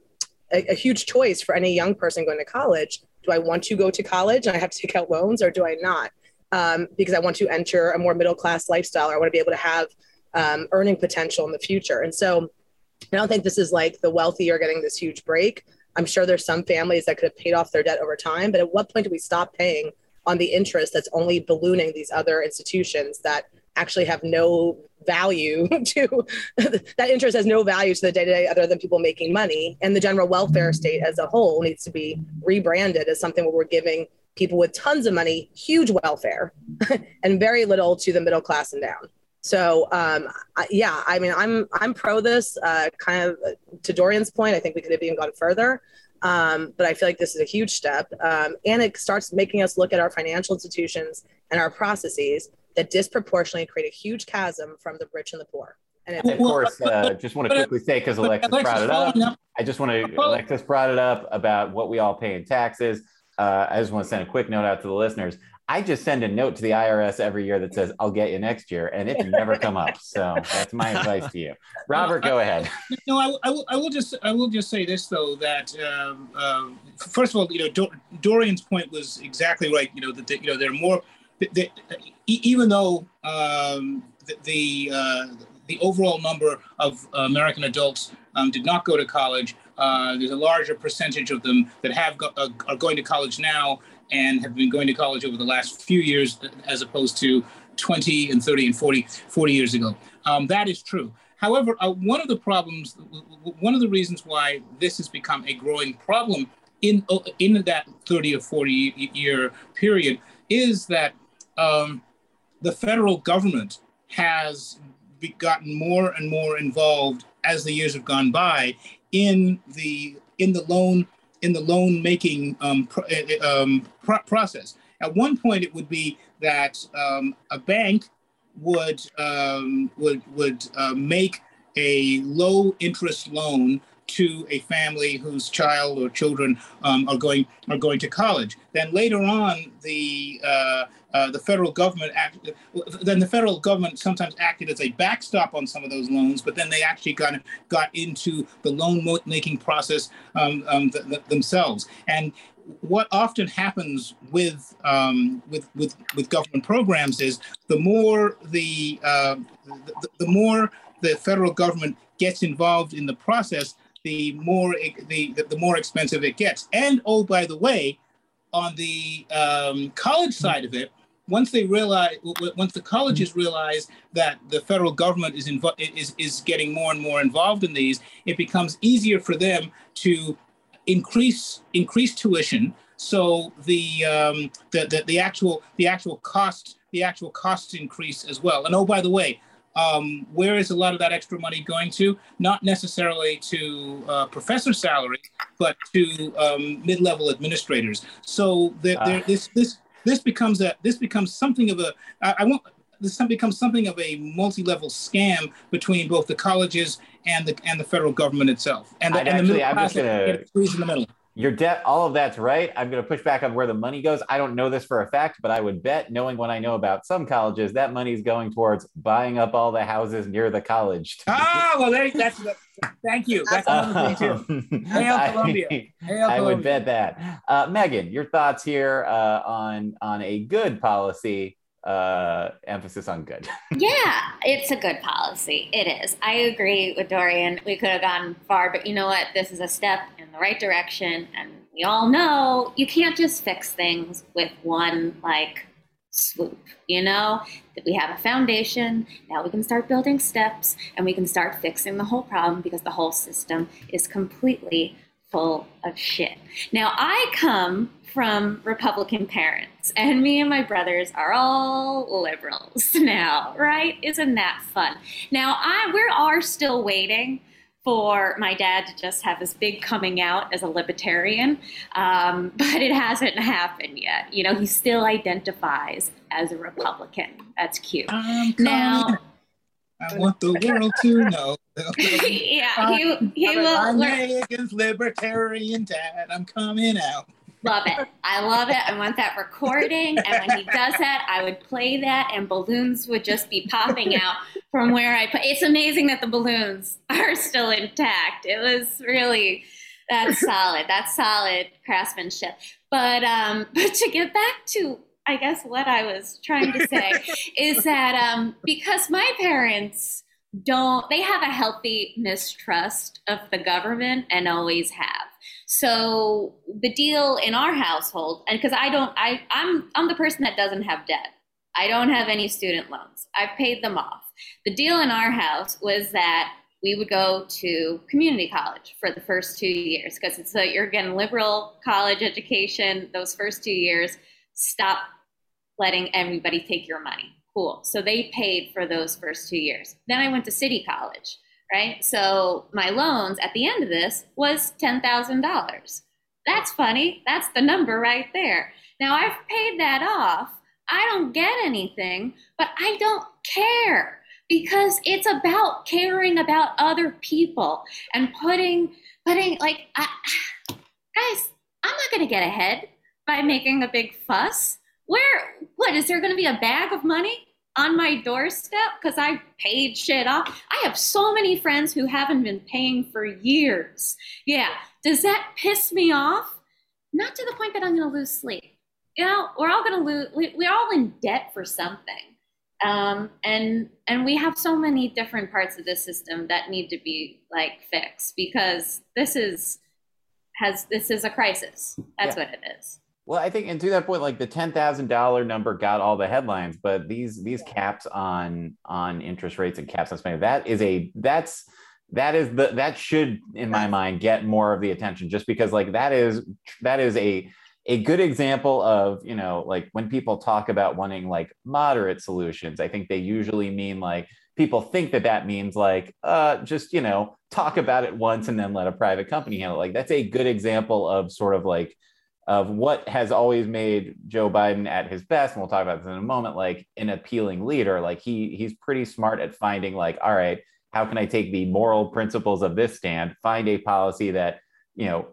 a, a huge choice for any young person going to college. Do I want to go to college and I have to take out loans or do I not? um, because I want to enter a more middle class lifestyle or I want to be able to have um, earning potential in the future. And so I don't think this is like the wealthy are getting this huge break. I'm sure there's some families that could have paid off their debt over time, but at what point do we stop paying on the interest that's only ballooning these other institutions that actually have no value <laughs> to that interest has no value to the day to day other than people making money and the general welfare state as a whole needs to be rebranded as something where we're giving people with tons of money, huge welfare, <laughs> and very little to the middle class and down. So um, I, yeah, I mean, I'm I'm pro this. Uh, kind of to Dorian's point, I think we could have even gone further, um, but I feel like this is a huge step, um, and it starts making us look at our financial institutions and our processes that disproportionately create a huge chasm from the rich and the poor. And of course, uh, just want <laughs> to quickly say because Alexis, Alexis brought it up, I just want to Alexis brought it up about what we all pay in taxes uh, I just want to send a quick note out to the listeners. I just send a note to the IRS every year that says, I'll get you next year, and it's never come up. So that's my <laughs> advice to you. Robert, go ahead. No, I, I, will, I will just I will just say this though that um, um, first of all, you know, Do- Dorian's point was exactly right. You know that you know there are more. That, even though um, the the, uh, the overall number of American adults um, did not go to college, uh, there's a larger percentage of them that have go, uh, are going to college now and have been going to college over the last few years, as opposed to 20 and 30 and 40, 40 years ago. Um, that is true. However, uh, one of the problems, one of the reasons why this has become a growing problem in uh, in that 30 or 40 year period is that um, the federal government has gotten more and more involved as the years have gone by in the in the loan in the loan making um, pro- uh, um, pro- process. At one point, it would be that um, a bank would um, would would uh, make a low interest loan to a family whose child or children um, are going are going to college. Then later on, the uh, uh, the federal government then the federal government sometimes acted as a backstop on some of those loans, but then they actually of got into the loan making process um, um, th- th- themselves. And what often happens with um, with, with with government programs is the more the, uh, the the more the federal government gets involved in the process, the more the the more expensive it gets. And oh, by the way, on the um, college side of it, once they realize, once the colleges realize that the federal government is invo- is is getting more and more involved in these, it becomes easier for them to increase increase tuition. So the um, the, the the actual the actual cost the actual costs increase as well. And oh, by the way, um, where is a lot of that extra money going to? Not necessarily to uh, professor salary, but to um, mid-level administrators. So there, ah. this this this becomes a this becomes something of a I, I want this becomes something of a multi-level scam between both the colleges and the and the federal government itself. And the, and actually, the middle I'm class just gonna in the middle. Your debt, all of that's right. I'm going to push back on where the money goes. I don't know this for a fact, but I would bet, knowing what I know about some colleges, that money is going towards buying up all the houses near the college. <laughs> Ah, well, there, that's the, thank you. That's another thing too. <laughs> Hail Columbia. <laughs> Hail I would bet that. Uh, Megan, your thoughts here uh, on on a good policy uh, emphasis on good. yeah, it's a good policy. It is. I agree with Dorian. We could have gone far, but you know what? This is a step in the right direction. And we all know you can't just fix things with one, like, swoop. You know, that we have a foundation. Now we can start building steps and we can start fixing the whole problem because the whole system is completely full of shit. Now, I come from Republican parents, and me and my brothers are all liberals <laughs> now, right? Isn't that fun? Now, I we are still waiting for my dad to just have this big coming out as a libertarian, um, <laughs> but it hasn't happened yet. You know, he still identifies as a Republican. That's cute. now. I want the world to know. <laughs> yeah, he, he will. I'm Megan's libertarian dad. I'm coming out. Love it. I love it. I want that recording. And when he does that, I would play that and balloons would just be popping out from where I put. It's amazing that the balloons are still intact. It was really, that's solid. That's solid craftsmanship. But, um, <laughs> but to get back to, I guess what I was trying to say <laughs> is that um, because my parents don't, they have a healthy mistrust of the government and always have so the deal in our household, and because I don't, I I'm I'm the person that doesn't have debt. I don't have any student loans. I've paid them off. The deal in our house was that we would go to community college for the first two years because it's a you're getting liberal college education those first two years. Stop letting everybody take your money. Cool. So they paid for those first two years. Then I went to city college right? So my loans at the end of this was $10,000. That's funny. That's the number right there. Now I've paid that off. I don't get anything, but I don't care because it's about caring about other people and putting putting like I, guys, I'm not going to get ahead by making a big fuss. Where what is there going to be a bag of money? On my doorstep because I paid shit off. I have so many friends who haven't been paying for years. Yeah. Does that piss me off? Not to the point that I'm going to lose sleep. You know, we're all going to lose, we, are all in debt for something. Um, and and we have so many different parts of the system that need to be like fixed because this is has this is a crisis. That's yeah. what it is. Well, I think, and to that point, like the ten thousand dollar number got all the headlines, but these these caps on on interest rates and caps on spending that is a that's that is the that should in my mind get more of the attention just because like that is that is a a good example of you know like when people talk about wanting like moderate solutions i think they usually mean like people think that that means like uh just you know talk about it once and then let a private company handle it. Like that's a good example of sort of like of what has always made Joe Biden at his best, and we'll talk about this in a moment, like an appealing leader. Like he he's pretty smart at finding like, all right, how can I take the moral principles of this stand, find a policy that, you know,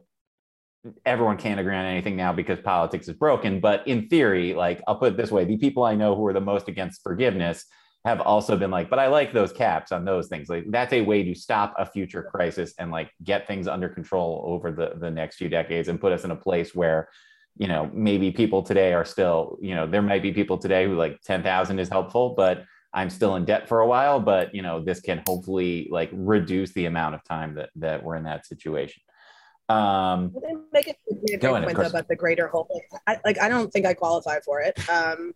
everyone can't agree on anything now because politics is broken. But in theory, like I'll put it this way, the people I know who are the most against forgiveness have also been like, but I like those caps on those things. Like that's a way to stop a future crisis and like get things under control over the the next few decades and put us in a place where, you know, maybe people today are still, you know, there might be people today who like 10,000 is helpful, but I'm still in debt for a while, but you know, this can hopefully like reduce the amount of time that that we're in that situation. Um, make a point about the greater whole. Like I, like I don't think I qualify for it. Um,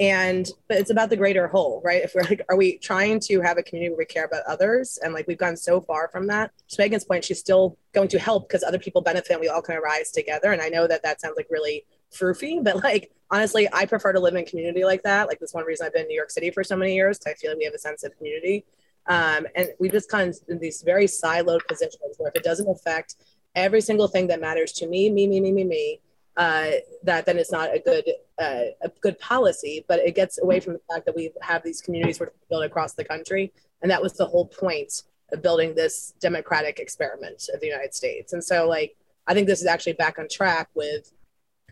and but it's about the greater whole, right? If we're like, are we trying to have a community where we care about others, and like we've gone so far from that. To Megan's point, she's still going to help because other people benefit, and we all kind of rise together. And I know that that sounds like really froofy, <laughs> but like honestly, I prefer to live in community like that. Like that's one reason I've been in New York City for so many years. Because I feel like we have a sense of community. Um, and we just kind of in these very siloed positions where if it doesn't affect every single thing that matters to me, me, me, me, me, me, uh, that then it's not a good uh, a good policy. But it gets away from the fact that we have these communities we're built across the country, and that was the whole point of building this democratic experiment of the United States. And so, like, I think this is actually back on track with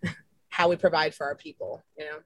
<laughs> how we provide for our people. You know.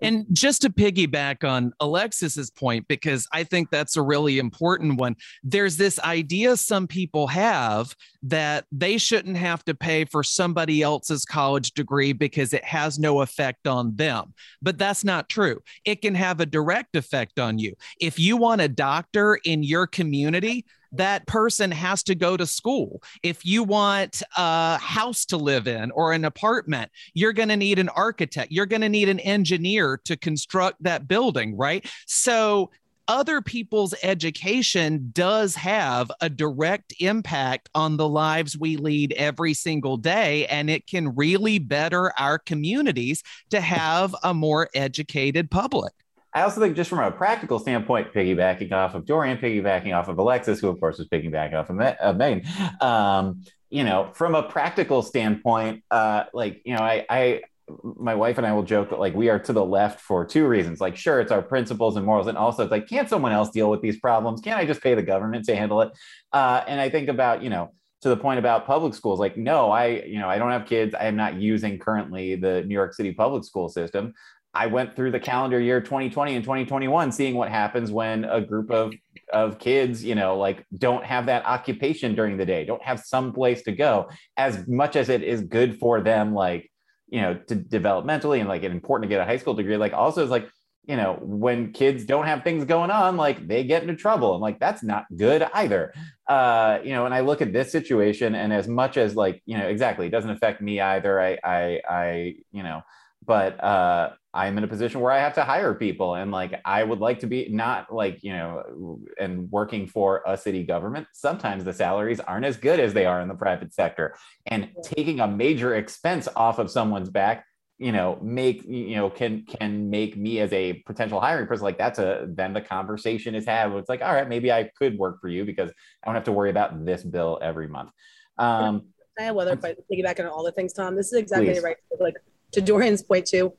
And just to piggyback on Alexis's point, because I think that's a really important one, there's this idea some people have that they shouldn't have to pay for somebody else's college degree because it has no effect on them. But that's not true. It can have a direct effect on you. If you want a doctor in your community, that person has to go to school. If you want a house to live in or an apartment, you're going to need an architect. You're going to need an engineer to construct that building, right? So other people's education does have a direct impact on the lives we lead every single day. And it can really better our communities to have a more educated public. I also think, just from a practical standpoint, piggybacking off of Dorian, piggybacking off of Alexis, who of course was piggybacking off of, uh, Megan, um, you know, from a practical standpoint, uh, like you know, I, I, my wife and I will joke that like we are to the left for two reasons. Like, sure, it's our principles and morals, and also it's like, can't someone else deal with these problems? Can't I just pay the government to handle it? Uh, and I think about you know to the point about public schools like no i you know i don't have kids i am not using currently the new york city public school system I went through the calendar year 2020 and 2021, seeing what happens when a group of of kids, you know, like don't have that occupation during the day, don't have some place to go. As much as it is good for them, like you know, to developmentally and like it's important to get a high school degree, like also is like you know when kids don't have things going on like they get into trouble and like that's not good either uh you know and i look at this situation and as much as like you know exactly it doesn't affect me either i i i you know but uh I'm in a position where I have to hire people and like I would like to be not like, you know, and working for a city government, sometimes the salaries aren't as good as they are in the private sector. And taking a major expense off of someone's back, you know, make you know, can can make me as a potential hiring person like that's a then the conversation is had. It's like, all right, maybe I could work for you because I don't have to worry about this bill every month. Um I whether if I piggyback on all the things, Tom, this is exactly please. right. Like to Dorian's point too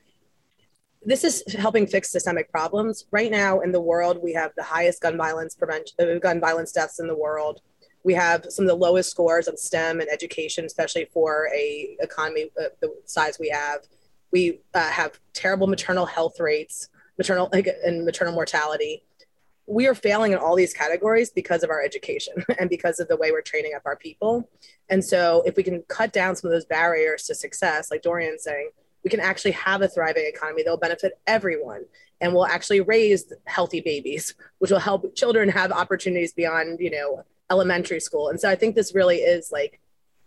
this is helping fix systemic problems. Right now in the world, we have the highest gun violence prevention, uh, gun violence deaths in the world. We have some of the lowest scores on STEM and education, especially for a economy uh, the size we have. We uh, have terrible maternal health rates, maternal like, <laughs> and maternal mortality. We are failing in all these categories because of our education <laughs> and because of the way we're training up our people. And so, if we can cut down some of those barriers to success, like Dorian's saying, we can actually have a thriving economy that will benefit everyone and will actually raise healthy babies, which will help children have opportunities beyond, you know, elementary school. And so I think this really is like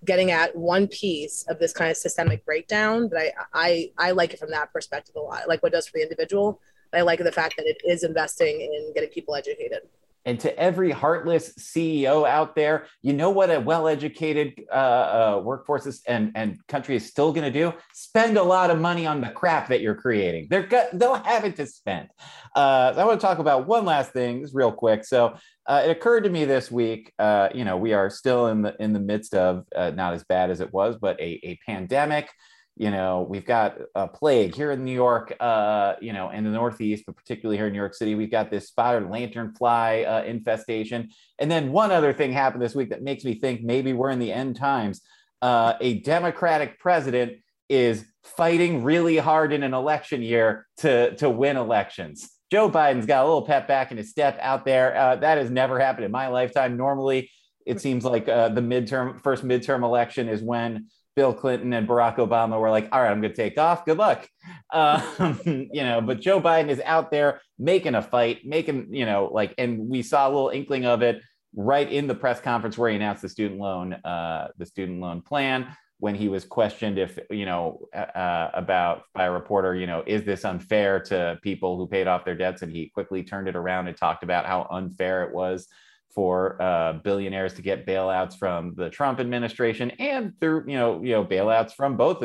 getting at one piece of this kind of systemic breakdown. But I, I, I like it from that perspective a lot. Like what does for the individual. I like the fact that it is investing in getting people educated. And to every heartless CEO out there, you know what a well-educated uh, uh, workforce is and, and country is still going to do? Spend a lot of money on the crap that you're creating. They're they'll have it to spend. Uh, I want to talk about one last thing, just real quick. So uh, it occurred to me this week. Uh, you know, we are still in the in the midst of uh, not as bad as it was, but a, a pandemic you know we've got a plague here in new york uh, you know in the northeast but particularly here in new york city we've got this spotted lanternfly uh, infestation. And then one other thing happened this week that makes me think maybe we're in the end times. Uh, a democratic president is fighting really hard in an election year to to win elections. Joe biden's got a little pep back in his step out there. Uh, that has never happened in my lifetime. Normally it seems like uh, the midterm first midterm election is when Bill Clinton and Barack Obama were like, all right, I'm going to take off. Good luck. <laughs> Um, you know, but Joe Biden is out there making a fight, making, you know, like, and we saw a little inkling of it right in the press conference where he announced the student loan, uh, the student loan plan when he was questioned if, you know, uh, about by a reporter, you know, is this unfair to people who paid off their debts? And he quickly turned it around and talked about how unfair it was for uh, billionaires to get bailouts from the Trump administration and through you know you know bailouts from both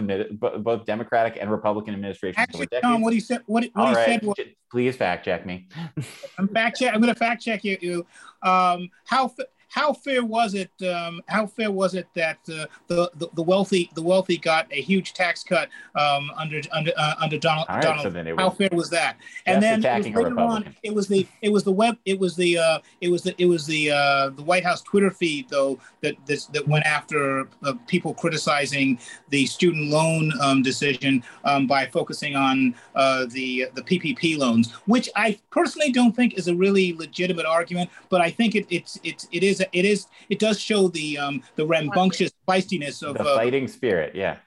both Democratic and Republican administrations. Actually, Tom, what he said what, what he right. said was, please fact check me. <laughs> I'm fact check. I'm going to fact check you. Um, how how fair was it? Um, how fair was it that uh, the, the, the wealthy the wealthy got a huge tax cut um, under under uh, under Donald? Right, Donald. So how fair was that? And then it was later on, it was the it was the web it was the uh, it was the it was the uh, the White House Twitter feed though that this, that went after uh, people criticizing the student loan um, decision um, by focusing on uh, the the PPP loans, which I personally don't think is a really legitimate argument, but I think it it's it's it is is it is it does show the um the rambunctious feistiness of the uh, fighting spirit. Yeah.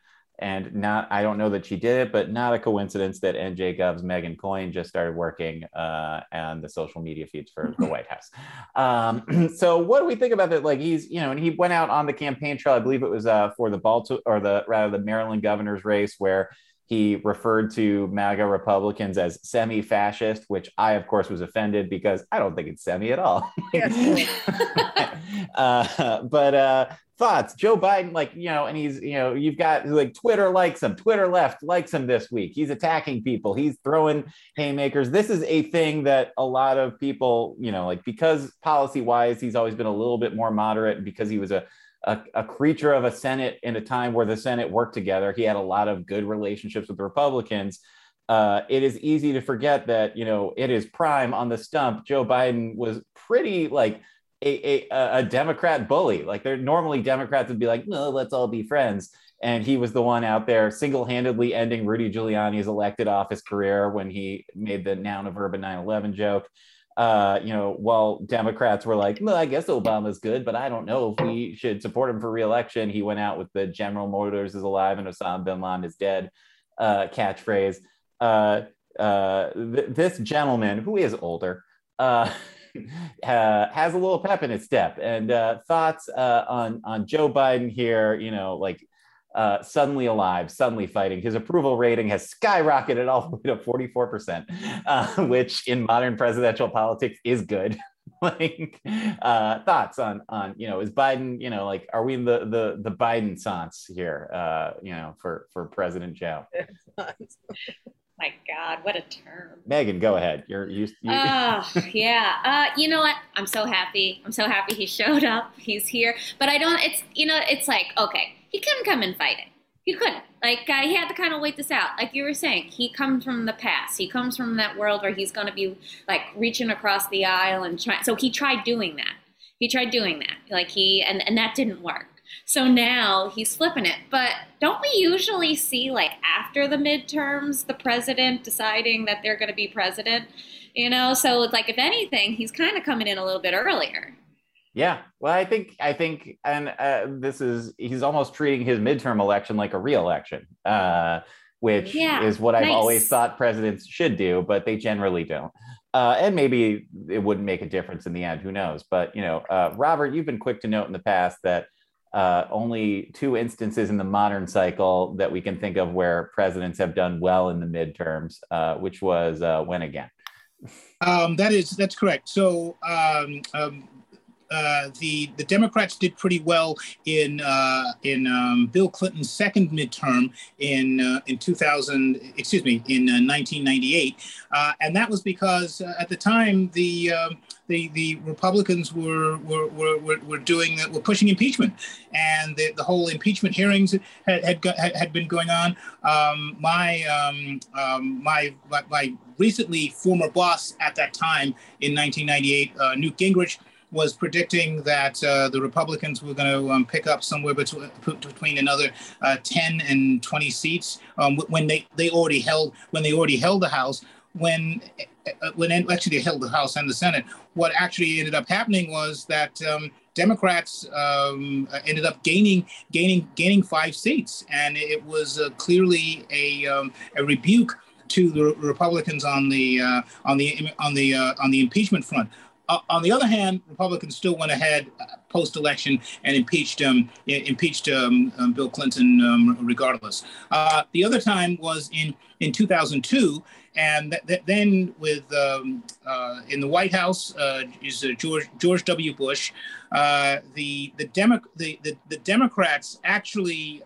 And not, I don't know that she did it, but not a coincidence that NJ Gov's Megan Coyne just started working uh, on the social media feeds for the White House. Um, <clears throat> so, what do we think about that? Like, he's, you know, and he went out on the campaign trail. I believe it was uh, for the Baltimore or the rather the Maryland governor's race, where he referred to MAGA Republicans as semi fascist, which I, of course, was offended because I don't think it's semi at all. <laughs> <laughs> uh, but uh, thoughts Joe Biden, like, you know, and he's, you know, you've got like Twitter likes him, Twitter left likes him this week. He's attacking people, he's throwing haymakers. This is a thing that a lot of people, you know, like because policy wise, he's always been a little bit more moderate because he was a a, a, creature of a Senate in a time where the Senate worked together. He had a lot of good relationships with the Republicans. Uh, it is easy to forget that, you know, it is prime on the stump. Joe Biden was pretty like a, a, a Democrat bully. Like they're normally Democrats would be like, no, let's all be friends. And he was the one out there single handedly ending Rudy Giuliani's elected office career when he made the noun of urban 9 11 joke uh, you know, while Democrats were like, well, I guess Obama's good, but I don't know if we should support him for reelection. He went out with the General Motors is alive and Osama bin Laden is dead uh, catchphrase. Uh, uh, th- this gentleman, who is older, uh, <laughs> has a little pep in his step. And uh, thoughts uh, on on Joe Biden here, you know, like uh, suddenly alive, suddenly fighting. His approval rating has skyrocketed all the way to 44%, uh, <laughs> which in modern presidential politics is good. <laughs> like uh, thoughts on on you know is Biden you know like are we in the the the Bidenaissance here uh, you know for for President Joe? <laughs> My God, what a term. Megan, go ahead. You're you. you... Uh, yeah. Uh, you know what? I'm so happy. I'm so happy he showed up. He's here. But I don't. It's you know. It's like okay he couldn't come and fight it. He couldn't. Like uh, he had to kind of wait this out. Like you were saying, he comes from the past. He comes from that world where he's going to be like reaching across the aisle and trying. So he tried doing that. He tried doing that. Like he and and that didn't work. So now he's flipping it. But don't we usually see like after the midterms the president deciding that they're going to be president? You know, so it's like if anything, he's kind of coming in a little bit earlier. Yeah, well, I think I think, and uh, this is he's almost treating his midterm election like a re-election, uh, which yeah, is what I've always thought presidents should do, but they generally don't. Uh, and maybe it wouldn't make a difference in the end. Who knows? But you know, uh, Robert, you've been quick to note in the past that uh, only two instances in the modern cycle that we can think of where presidents have done well in the midterms, uh, which was uh, when again? Um, that is that's correct. So um, um, uh, the the Democrats did pretty well in uh, in um, Bill Clinton's second midterm in uh, in 2000 excuse me in 1998, uh, uh, and that was because at the time the um, the, the Republicans were were, were, were doing were pushing impeachment, and the, the whole impeachment hearings had had, had been going on. Um, my, um, um, my my recently former boss at that time in 1998, Newt Gingrich was predicting that uh, the Republicans were going to um, pick up somewhere between, between another uh, 10 and 20 seats um, when they, they already held when they already held the House. When uh, when actually they held the House and the Senate, what actually ended up happening was that um, Democrats um, ended up gaining gaining gaining five seats, and it was uh, clearly a um, a rebuke to the Republicans on the uh, on the on the uh, on the impeachment front. Uh, on the other hand, Republicans still went ahead uh, post-election and impeached um, impeached um, um, Bill Clinton um, regardless. Uh, the other time was in in 2002, and th- th- then with um, uh, in the White House uh, is uh, George George W. Bush. The the, Demo- the, the the Democrats actually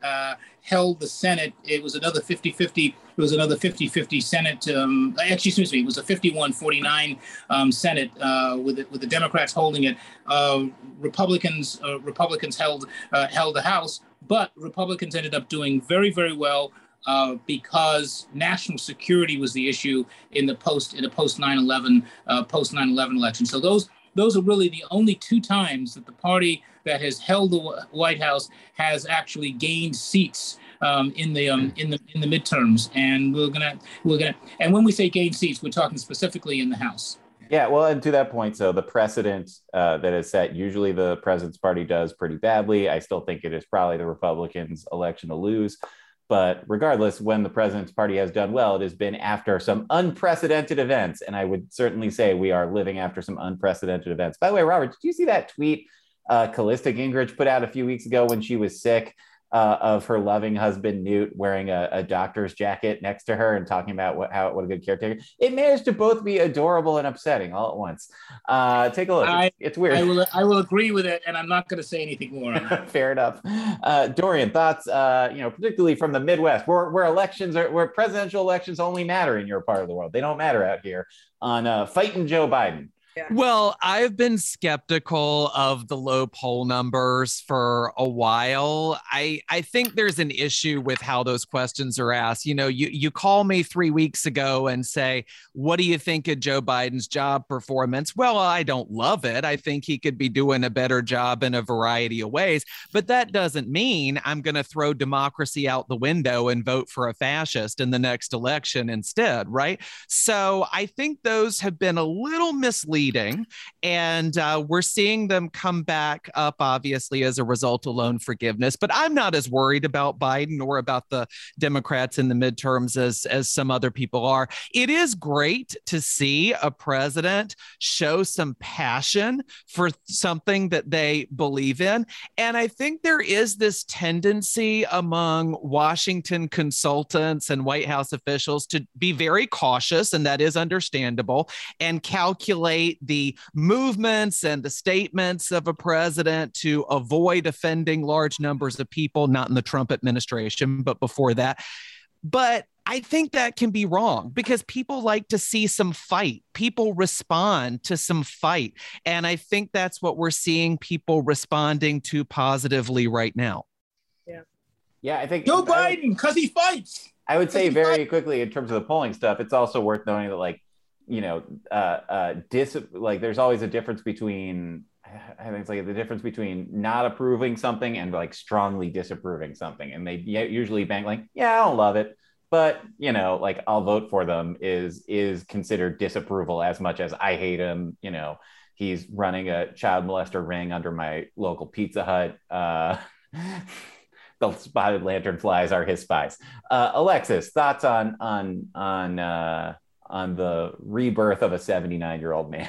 held the Senate. It was another 50 50. It was another 50 50 Senate. Um, actually, excuse me, it was a 51 49 um, Senate uh, with, the, with the Democrats holding it. Uh, Republicans uh, Republicans held uh, held the House, but Republicans ended up doing very, very well. Uh, because national security was the issue in the post in the post 9/11 uh, post 9/11 election. So those those are really the only two times that the party that has held the White House has actually gained seats um, in the um, in the in the midterms, and we're gonna we're gonna and when we say gain seats, we're talking specifically in the House. Yeah, well, and to that point, so the precedent uh, that is set, usually the president's party does pretty badly. I still think it is probably the Republicans' election to lose. But regardless, when the president's party has done well, it has been after some unprecedented events. And I would certainly say we are living after some unprecedented events. By the way, Robert, did you see that tweet uh, Callista Gingrich put out a few weeks ago when she was sick uh, of her loving husband Newt wearing a, a, doctor's jacket next to her and talking about what how what a good caretaker. It managed to both be adorable and upsetting all at once. Uh, take a look. I, it's, it's, weird. I will I will agree with it, and I'm not going to say anything more. <laughs> Fair enough. Uh, Dorian, thoughts? Uh, you know, particularly from the Midwest, where where elections are, where presidential elections only matter in your part of the world. They don't matter out here on uh, fighting Joe Biden. Yeah. Well, I've been skeptical of the low poll numbers for a while. I I think there's an issue with how those questions are asked. You know, you you call me 3 weeks ago and say, "What do you think of Joe Biden's job performance?" Well, I don't love it. I think he could be doing a better job in a variety of ways, but that doesn't mean I'm going to throw democracy out the window and vote for a fascist in the next election instead, right? So, I think those have been a little misleading and uh, we're seeing them come back up, obviously, as a result of loan forgiveness. But I'm not as worried about Biden or about the Democrats in the midterms as, as some other people are. It is great to see a president show some passion for something that they believe in. And I think there is this tendency among Washington consultants and White House officials to be very cautious, and that is understandable, and calculate the movements and the statements of a president to avoid offending large numbers of people, not in the Trump administration, but before that. But I think that can be wrong because people like to see some fight. People respond to some fight. And I think that's what we're seeing people responding to positively right now. Yeah. Yeah, I think Joe Biden, because he fights. I would say very quickly in terms of the polling stuff, it's also worth knowing that like you know, uh, uh, dis like there's always a difference between I think it's like the difference between not approving something and like strongly disapproving something. And they usually bank like, yeah, I don't love it, but you know, like I'll vote for them is is considered disapproval as much as I hate him. You know, he's running a child molester ring under my local Pizza Hut. Uh, <laughs> the spotted lantern flies are his spies. Uh, Alexis, thoughts on on on uh, on the rebirth of a 79 year old man.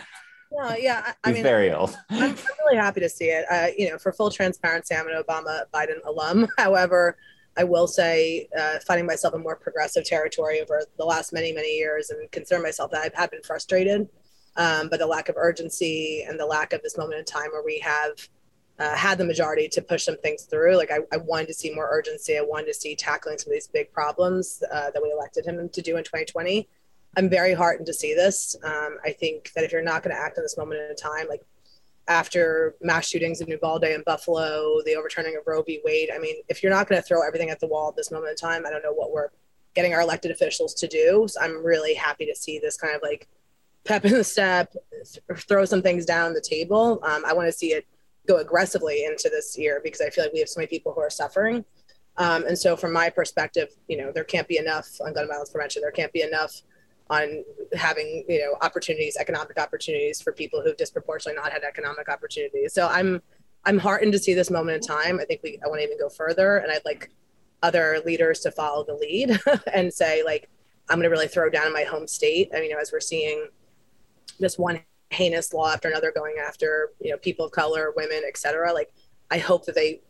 No, yeah, I, I He's mean, very old. I'm, I'm really happy to see it. Uh, you know, for full transparency, I'm an Obama Biden alum. <laughs> However, I will say, uh, finding myself in more progressive territory over the last many, many years and consider myself that I have been frustrated. Um, but the lack of urgency and the lack of this moment in time where we have uh, had the majority to push some things through. Like I, I, wanted to see more urgency. I wanted to see tackling some of these big problems uh, that we elected him to do in 2020. I'm very heartened to see this. Um, I think that if you're not going to act in this moment in time, like after mass shootings in Uvalde and Buffalo, the overturning of Roe v. Wade, I mean, if you're not going to throw everything at the wall at this moment in time, I don't know what we're getting our elected officials to do. So I'm really happy to see this kind of like pep in the step, throw some things down the table. Um, I want to see it go aggressively into this year because I feel like we have so many people who are suffering. Um, and so, from my perspective, you know, there can't be enough on gun violence prevention. There can't be enough on having, you know, opportunities, economic opportunities for people who've disproportionately not had economic opportunities. So I'm, I'm heartened to see this moment in time. I think we, I want to even go further, and I'd like other leaders to follow the lead <laughs> and say, like, I'm going to really throw down in my home state. I mean, you know, as we're seeing this one heinous law after another going after you know people of color women etc like i hope that they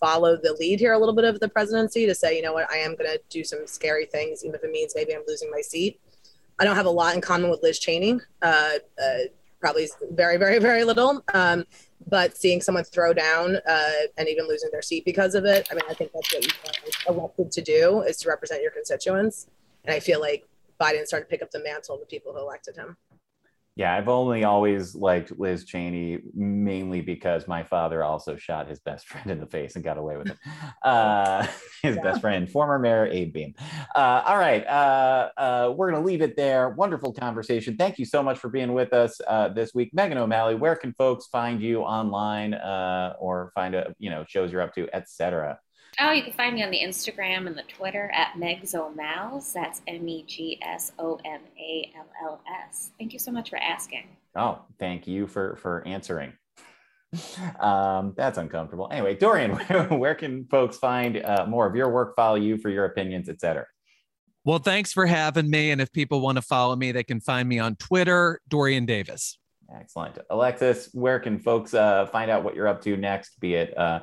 follow the lead here a little bit of the presidency to say you know what i am going to do some scary things even if it means maybe i'm losing my seat i don't have a lot in common with liz cheney uh, uh, probably very very very little. Um, but seeing someone throw down uh, and even losing their seat because of it i mean i think that's what you're elected to do is to represent your constituents. And i feel like biden started to pick up the mantle of the people who elected him yeah, I've only always liked Liz Cheney mainly because my father also shot his best <laughs> friend in the face and got away with it. Uh, <laughs> his yeah. best friend, former mayor Abe Beame. Uh, all right, uh, uh we're going to leave it there. Wonderful conversation. Thank you so much for being with us uh, this week, Megan O'Malley. Where can folks find you online uh, or find a you know shows you're up to, etc. Oh, you can find me on the Instagram and the Twitter at Megsomalls. That's M E G S O M A L L S. Thank you so much for asking. Oh, thank you for for answering. <laughs> Um, that's uncomfortable. Anyway, Dorian, where, <laughs> where can folks find uh, more of your work, follow you for your opinions, etc.? Well, thanks for having me. And if people want to follow me, they can find me on Twitter, Dorian Davis. Excellent. Alexis, where can folks uh, find out what you're up to next, be it uh,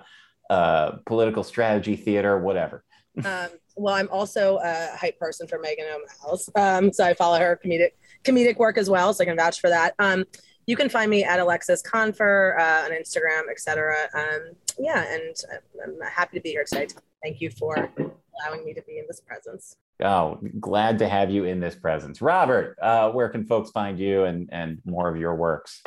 uh, political strategy, theater, whatever. um, well, I'm also a hype person for Megan O'Malley, um, so I follow her comedic comedic work as well, so I can vouch for that. Um, you can find me at Alexis Confer uh, on Instagram, etc. Um, yeah, and I'm happy to be here today. Thank you for allowing me to be in this presence. Oh, glad to have you in this presence, Robert. Uh, where can folks find you and and more of your works?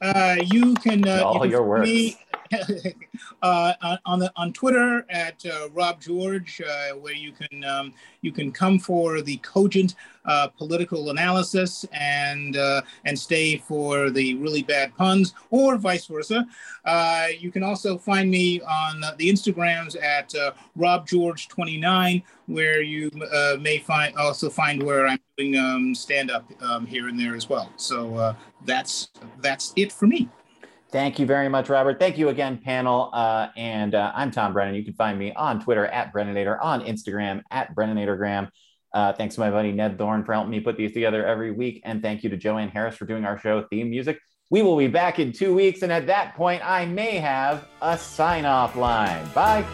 Uh, you can uh, all you can your works. Me, <laughs> uh, on the on Twitter at uh, Rob George, uh, where you can um, you can come for the cogent uh, political analysis and uh, and stay for the really bad puns, or vice versa. Uh, you can also find me on the Instagrams at Rob George twenty nine, where you may find also find where I'm doing um, stand up um, here and there as well. So that's that's it for me. Thank you very much, Robert. Thank you again, panel. Uh, and uh, I'm Tom Brennan. You can find me on Twitter at Brennanator, on Instagram at Brennanatorgram. Uh, thanks to my buddy Ned Thorne for helping me put these together every week. And thank you to Joanne Harris for doing our show theme music. We will be back in two weeks. And at that point, I may have a sign off line. Bye.